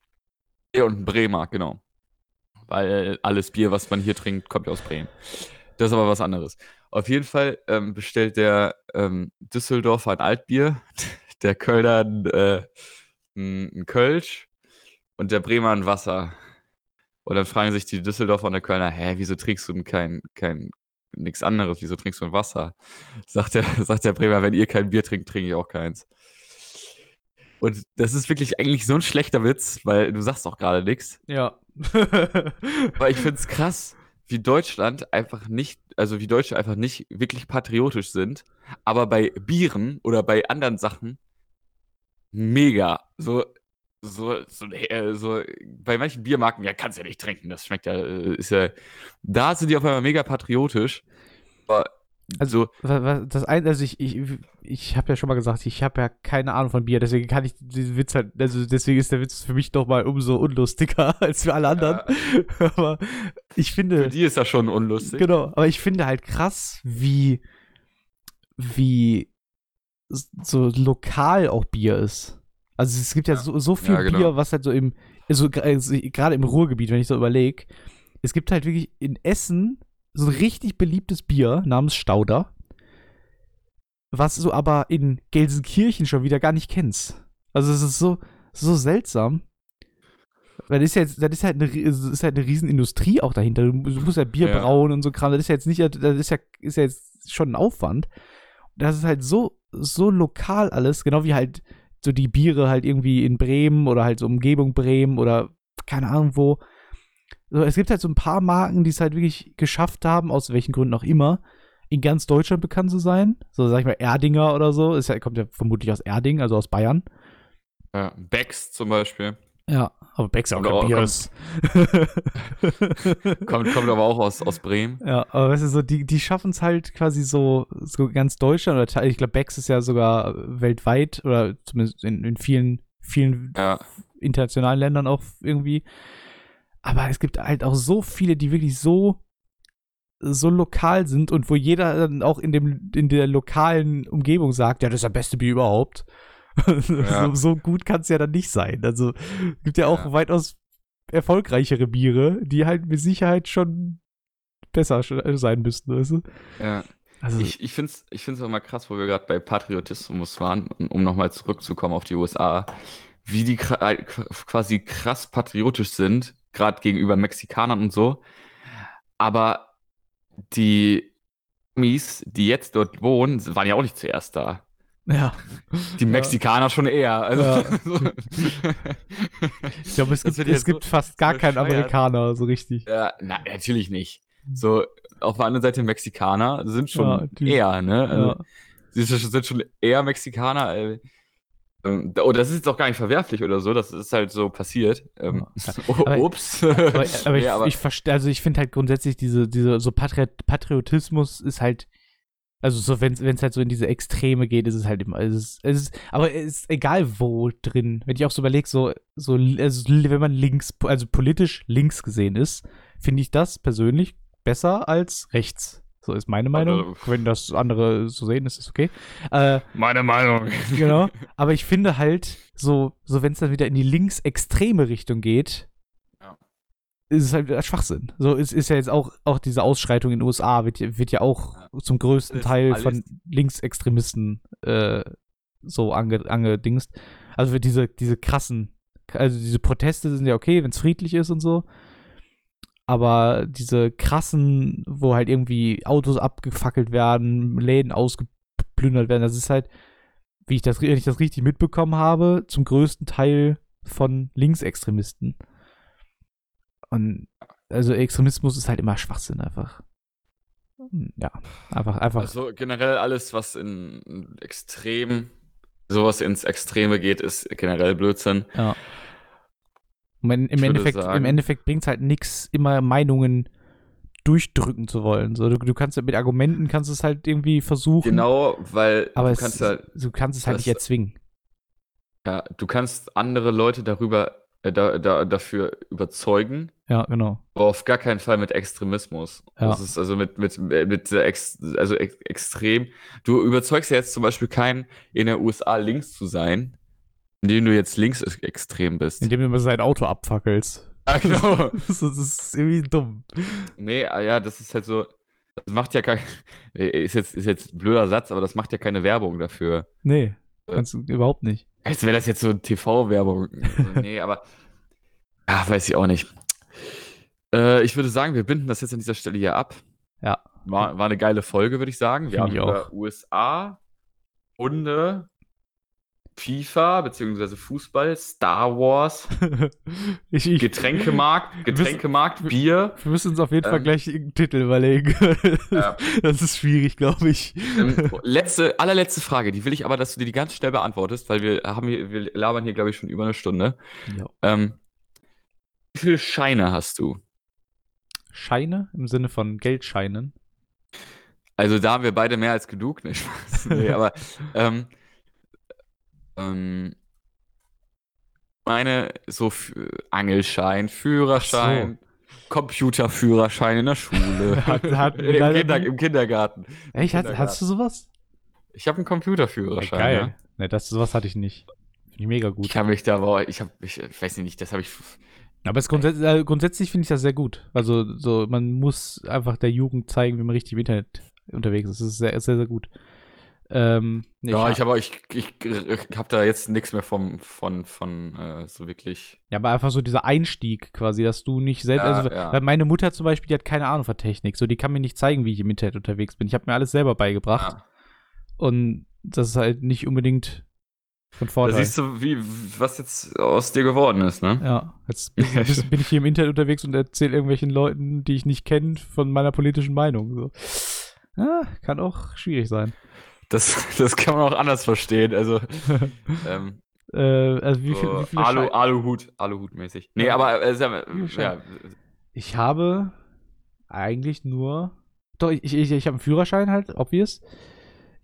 Ja, und ein Bremer, genau. Weil alles Bier, was man hier trinkt, kommt ja aus Bremen. Das ist aber was anderes. Auf jeden Fall ähm, bestellt der ähm, Düsseldorfer ein Altbier, der Kölner ein, äh, ein, Kölsch und der Bremer ein Wasser. Und dann fragen sich die Düsseldorfer und der Kölner, hä, wieso trinkst du denn kein, kein, nichts anderes, wieso trinkst du ein Wasser? Sagt der, sagt der Bremer, wenn ihr kein Bier trinkt, trinke ich auch keins. Und das ist wirklich eigentlich so ein schlechter Witz, weil du sagst auch gerade nichts. Ja. Aber ich finde es krass, wie Deutschland einfach nicht, also wie Deutsche einfach nicht wirklich patriotisch sind, aber bei Bieren oder bei anderen Sachen mega. So, so, so, äh, so bei manchen Biermarken, ja, kannst ja nicht trinken, das schmeckt ja, äh, ist ja, da sind die auf einmal mega patriotisch. Aber Also- Das ein, also ich, ich, ich habe ja schon mal gesagt, ich habe ja keine Ahnung von Bier, deswegen kann ich diesen Witz halt, also deswegen ist der Witz für mich doch mal umso unlustiger als für alle anderen. Aber ich für finde, die ist das schon unlustig. genau, aber ich finde halt krass, wie, wie so lokal auch Bier ist. Also es gibt ja, Ja. so, so viel Ja, genau. Bier, was halt so im, also also gerade im Ruhrgebiet, wenn ich so überlege, es gibt halt wirklich in Essen so ein richtig beliebtes Bier namens Stauder, was du aber in Gelsenkirchen schon wieder gar nicht kennst. Also es ist so, so seltsam. Weil das ist ja jetzt, das ist halt eine, ist halt eine Riesenindustrie auch dahinter. Du, du musst ja Bier Ja. brauen und so Kram. Das ist ja jetzt nicht, das ist ja, ist ja jetzt schon ein Aufwand. Das ist halt so, so lokal alles, genau wie halt so die Biere halt irgendwie in Bremen oder halt so Umgebung Bremen oder keine Ahnung wo. So, es gibt halt so ein paar Marken, die es halt wirklich geschafft haben, aus welchen Gründen auch immer, in ganz Deutschland bekannt zu sein. So, sag ich mal, Erdinger oder so. Ist ja, kommt ja vermutlich aus Erding, also aus Bayern. Ja, Becks zum Beispiel. Ja, aber Becks auch Kommt kein auch- Bier kommt- ist. Kommt, kommt aber auch aus, aus Bremen. Ja, aber weißt du, so, die, die schaffen es halt quasi so, so ganz Deutschland oder ich glaube, Becks ist ja sogar weltweit oder zumindest in, in vielen, vielen Ja. internationalen Ländern auch irgendwie. Aber es gibt halt auch so viele, die wirklich so so lokal sind und wo jeder dann auch in dem in der lokalen Umgebung sagt, ja, das ist der beste Bier überhaupt. Ja. so, so gut kann es ja dann nicht sein. Also gibt ja auch Ja. weitaus erfolgreichere Biere, die halt mit Sicherheit schon besser sch- sein müssten, weißt du? Ja. Also, Ich, ich finde es ich find's auch mal krass, wo wir gerade bei Patriotismus waren, um, nochmal zurückzukommen auf die USA, wie die äh, quasi krass patriotisch sind, gerade gegenüber Mexikanern und so. Aber die Amis, die jetzt dort wohnen, waren ja auch nicht zuerst da. ja. Die Ja. Mexikaner schon eher. Also, Ja. Ich glaube, es gibt, ja es so gibt fast gar keinen. Amerikaner so richtig. ja, na, natürlich nicht. So, auf der anderen Seite Mexikaner sind schon Ja, eher, ne? Also, Ja. Sie sind schon- sind schon eher Mexikaner. Äh, Ähm, oh, das ist jetzt auch gar nicht verwerflich oder so, das ist halt so passiert. Ähm, Aber- ups. Aber, aber ich, aber- ich verstehe, also ich finde halt grundsätzlich diese, diese, so Patriot, Patriotismus ist halt, also so, wenn es halt so in diese Extreme geht, ist es halt immer, es ist, es ist, aber es ist egal wo drin. Wenn ich auch so überlege, so, so, also wenn man links, also politisch links gesehen ist, finde ich das persönlich besser als rechts. So ist meine Meinung. Andere- Wenn das andere so sehen, ist es okay. Äh, Meine Meinung. genau. Aber ich finde halt, so, so wenn es dann wieder in die linksextreme Richtung geht, Ja. ist es halt wieder Schwachsinn. So ist, ist ja jetzt auch, auch diese Ausschreitung in den USA wird, ja- wird ja auch zum größten Teil von Linksextremisten äh, so ange, angedingst. Also für diese, diese krassen, also diese Proteste sind ja okay, wenn es friedlich ist und so. Aber diese krassen, wo halt irgendwie Autos abgefackelt werden, Läden ausgeplündert werden, das ist halt, wie ich das, wenn ich das richtig mitbekommen habe, zum größten Teil von Linksextremisten. Und also Extremismus ist halt immer Schwachsinn einfach. Ja, einfach, einfach. Also generell alles, was in extrem, sowas ins Extreme geht, ist generell Blödsinn. ja. Im, im Endeffekt, im sagen- Endeffekt bringt es halt nichts, immer Meinungen durchdrücken zu wollen. So, du, du kannst mit Argumenten kannst es halt irgendwie versuchen. Genau, weil Aber du es, kannst halt, du kannst es halt das- nicht erzwingen. ja, du kannst andere Leute darüber, äh, da, da, dafür überzeugen, Ja, genau. aber auf gar keinen Fall mit Extremismus. Ja. Das ist also mit, mit, mit ex, also ex, extrem. Du überzeugst ja jetzt zum Beispiel keinen, in der USA links zu sein, indem du jetzt links extrem bist. Indem du immer sein Auto abfackelst. Ah, genau. das, ist- irgendwie dumm. Nee, ah ja, das ist halt so. Das macht ja kein. Ist jetzt, ist jetzt ein blöder Satz, aber das macht ja keine Werbung dafür. Nee, Äh. kannst du überhaupt nicht. Als wäre das jetzt so TV-Werbung. nee, aber. Ja, weiß ich auch nicht. Äh, ich würde sagen, wir binden das jetzt an dieser Stelle hier ab. Ja. War, war eine geile Folge, würde ich sagen. Wir Finde haben ich über USA, Hunde, FIFA, beziehungsweise Fußball, Star Wars, ich, ich, Getränkemarkt, Getränkemarkt, Bier. Wir müssen uns auf jeden Fall Ähm. gleich einen Titel überlegen. Ja. Das ist schwierig, glaube ich. Ähm, letzte, allerletzte Frage, die will ich aber, dass du dir die ganz schnell beantwortest, weil wir haben hier, wir labern hier, glaube ich, schon über eine Stunde. Ja. Ähm, wie viele Scheine hast du? Scheine im Sinne von Geldscheinen. Also da haben wir beide mehr als genug, ne? Nee, aber ähm, ähm, meine so F- Angelschein, Führerschein, Computerführerschein in der Schule, Hat- wir Im, Kinder, im Kindergarten. Echt? Hast, Kindergarten. hast du sowas? Ich habe einen Computerführerschein. Ja. Ne, das, sowas hatte ich nicht. Finde ich mega gut. Ich habe mich da, boah, ich habe, ich, ich weiß nicht, das habe ich. Aber es grundsätzlich, äh, grundsätzlich finde ich das sehr gut. Also, so, man muss einfach der Jugend zeigen, wie man richtig im Internet unterwegs ist. Das ist sehr, sehr, sehr gut. Ähm, nee, Ja, ich habe ich, ich, ich habe da jetzt nichts mehr vom, von, von äh, so wirklich. Ja, aber einfach so dieser Einstieg quasi, dass du nicht selbst. Ja, also, ja. Meine Mutter zum Beispiel, die hat keine Ahnung von Technik. So, die kann mir nicht zeigen, wie ich im Internet unterwegs bin. Ich habe mir alles selber beigebracht. Ja. Und das ist halt nicht unbedingt von Da Vorteil. siehst du, wie, was jetzt aus dir geworden ist, ne? ja, jetzt bin, bin ich hier im Internet unterwegs und erzähle irgendwelchen Leuten, die ich nicht kenne, von meiner politischen Meinung. So. Ah, kann auch schwierig sein. Das, das kann man auch anders verstehen. Also, ähm, Äh, also wie, viel, so wie viele Alu, Aluhut, Aluhut-mäßig. Nee, Ja. aber äh, viele ja, Ich habe eigentlich nur. Doch, ich, ich, ich habe einen Führerschein halt, obvious.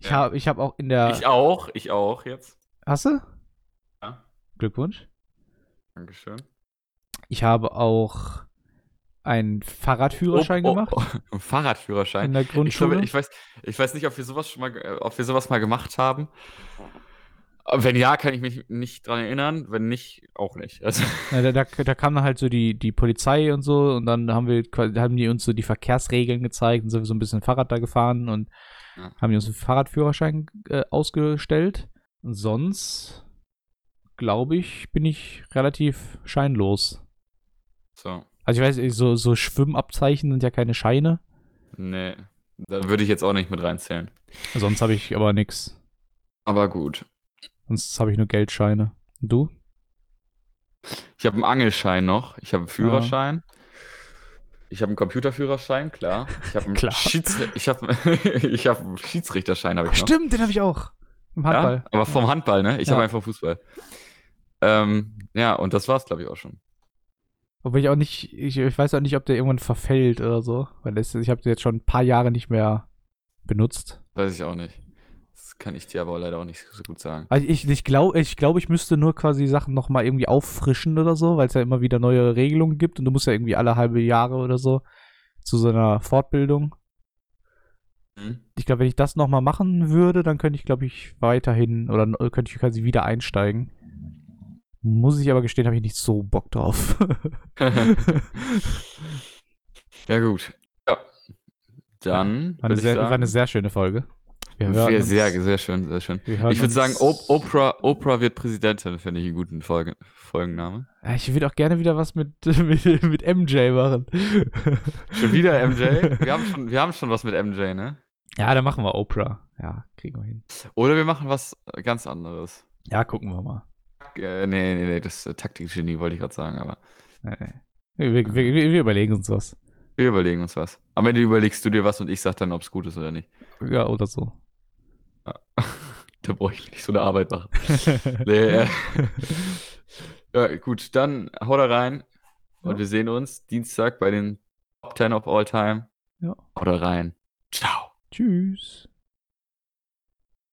Ich Ja. habe ich hab auch in der. ich auch, ich auch jetzt. Hast du? Ja. Glückwunsch. Dankeschön. Ich habe auch einen Fahrradführerschein Oh, oh, gemacht oh, Fahrradführerschein. in der Ich, Grundschule. glaube, ich, weiß, ich weiß nicht, ob wir sowas schon mal, ob wir sowas mal gemacht haben. Wenn ja, kann ich mich nicht dran erinnern. Wenn nicht, auch nicht. Also, Ja, da, da, da kam dann halt so die, die Polizei und so und dann haben wir haben die uns so die Verkehrsregeln gezeigt und sind wir so ein bisschen Fahrrad da gefahren und Ja. haben die uns einen Fahrradführerschein äh, ausgestellt. Und sonst, glaube ich, bin ich relativ scheinlos. so. Also ich weiß, nicht, so, so Schwimmabzeichen sind ja keine Scheine. Nee, da würde ich jetzt auch nicht mit reinzählen. Sonst habe ich aber nichts. Aber gut. Sonst habe ich nur Geldscheine. Und du? Ich habe einen Angelschein noch. Ich habe einen Führerschein. Ich habe einen Computerführerschein, klar. Ich habe einen, Klar. Schiedsri ich hab, ich hab einen Schiedsrichterschein, habe ich noch. Stimmt, den habe ich auch. Im Handball. Ja, aber vom Handball, ne? Ich Ja. habe einfach Fußball. Ähm, ja, und das war's, glaube ich, auch schon. Obwohl ich auch nicht, ich, ich weiß auch nicht, ob der irgendwann verfällt oder so. Weil das, ich habe den jetzt schon ein paar Jahre nicht mehr benutzt. Weiß ich auch nicht. Das kann ich dir aber leider auch nicht so gut sagen. Also ich, ich glaube, ich, glaub, ich müsste nur quasi Sachen nochmal irgendwie auffrischen oder so, weil es ja immer wieder neue Regelungen gibt und du musst ja irgendwie alle halbe Jahre oder so zu so einer Fortbildung. Hm? Ich glaube, wenn ich das nochmal machen würde, dann könnte ich, glaube ich, weiterhin oder könnte ich quasi wieder einsteigen. Muss ich aber gestehen, habe ich nicht so Bock drauf. ja, gut. Ja. Dann War eine, sehr, sagen, war eine sehr schöne Folge. Wir sehr, sehr, sehr schön, sehr schön. Ich würde sagen, Oprah, Oprah wird Präsidentin, finde ich einen guten Folge Folgenname. Ja, ich würde auch gerne wieder was mit, mit, mit MJ machen. Schon wieder MJ? Wir haben schon, wir haben schon was mit MJ, ne? Ja, dann machen wir Oprah. Ja, kriegen wir hin. Oder wir machen was ganz anderes. Ja, gucken wir mal. Äh, nee, nee, nee, das äh, Taktikgenie wollte ich gerade sagen, aber Nee. Wir, wir, wir, überlegen uns was. wir überlegen uns was. Am Ende überlegst du dir was und ich sag dann, ob es gut ist oder nicht. Ja, oder so. Da brauche ich nicht so eine Arbeit machen. Nee, äh, ja, gut, dann hau da rein und Ja. wir sehen uns Dienstag bei den Top 10 of All Time. Ja. Hau da rein. Ciao. Tschüss.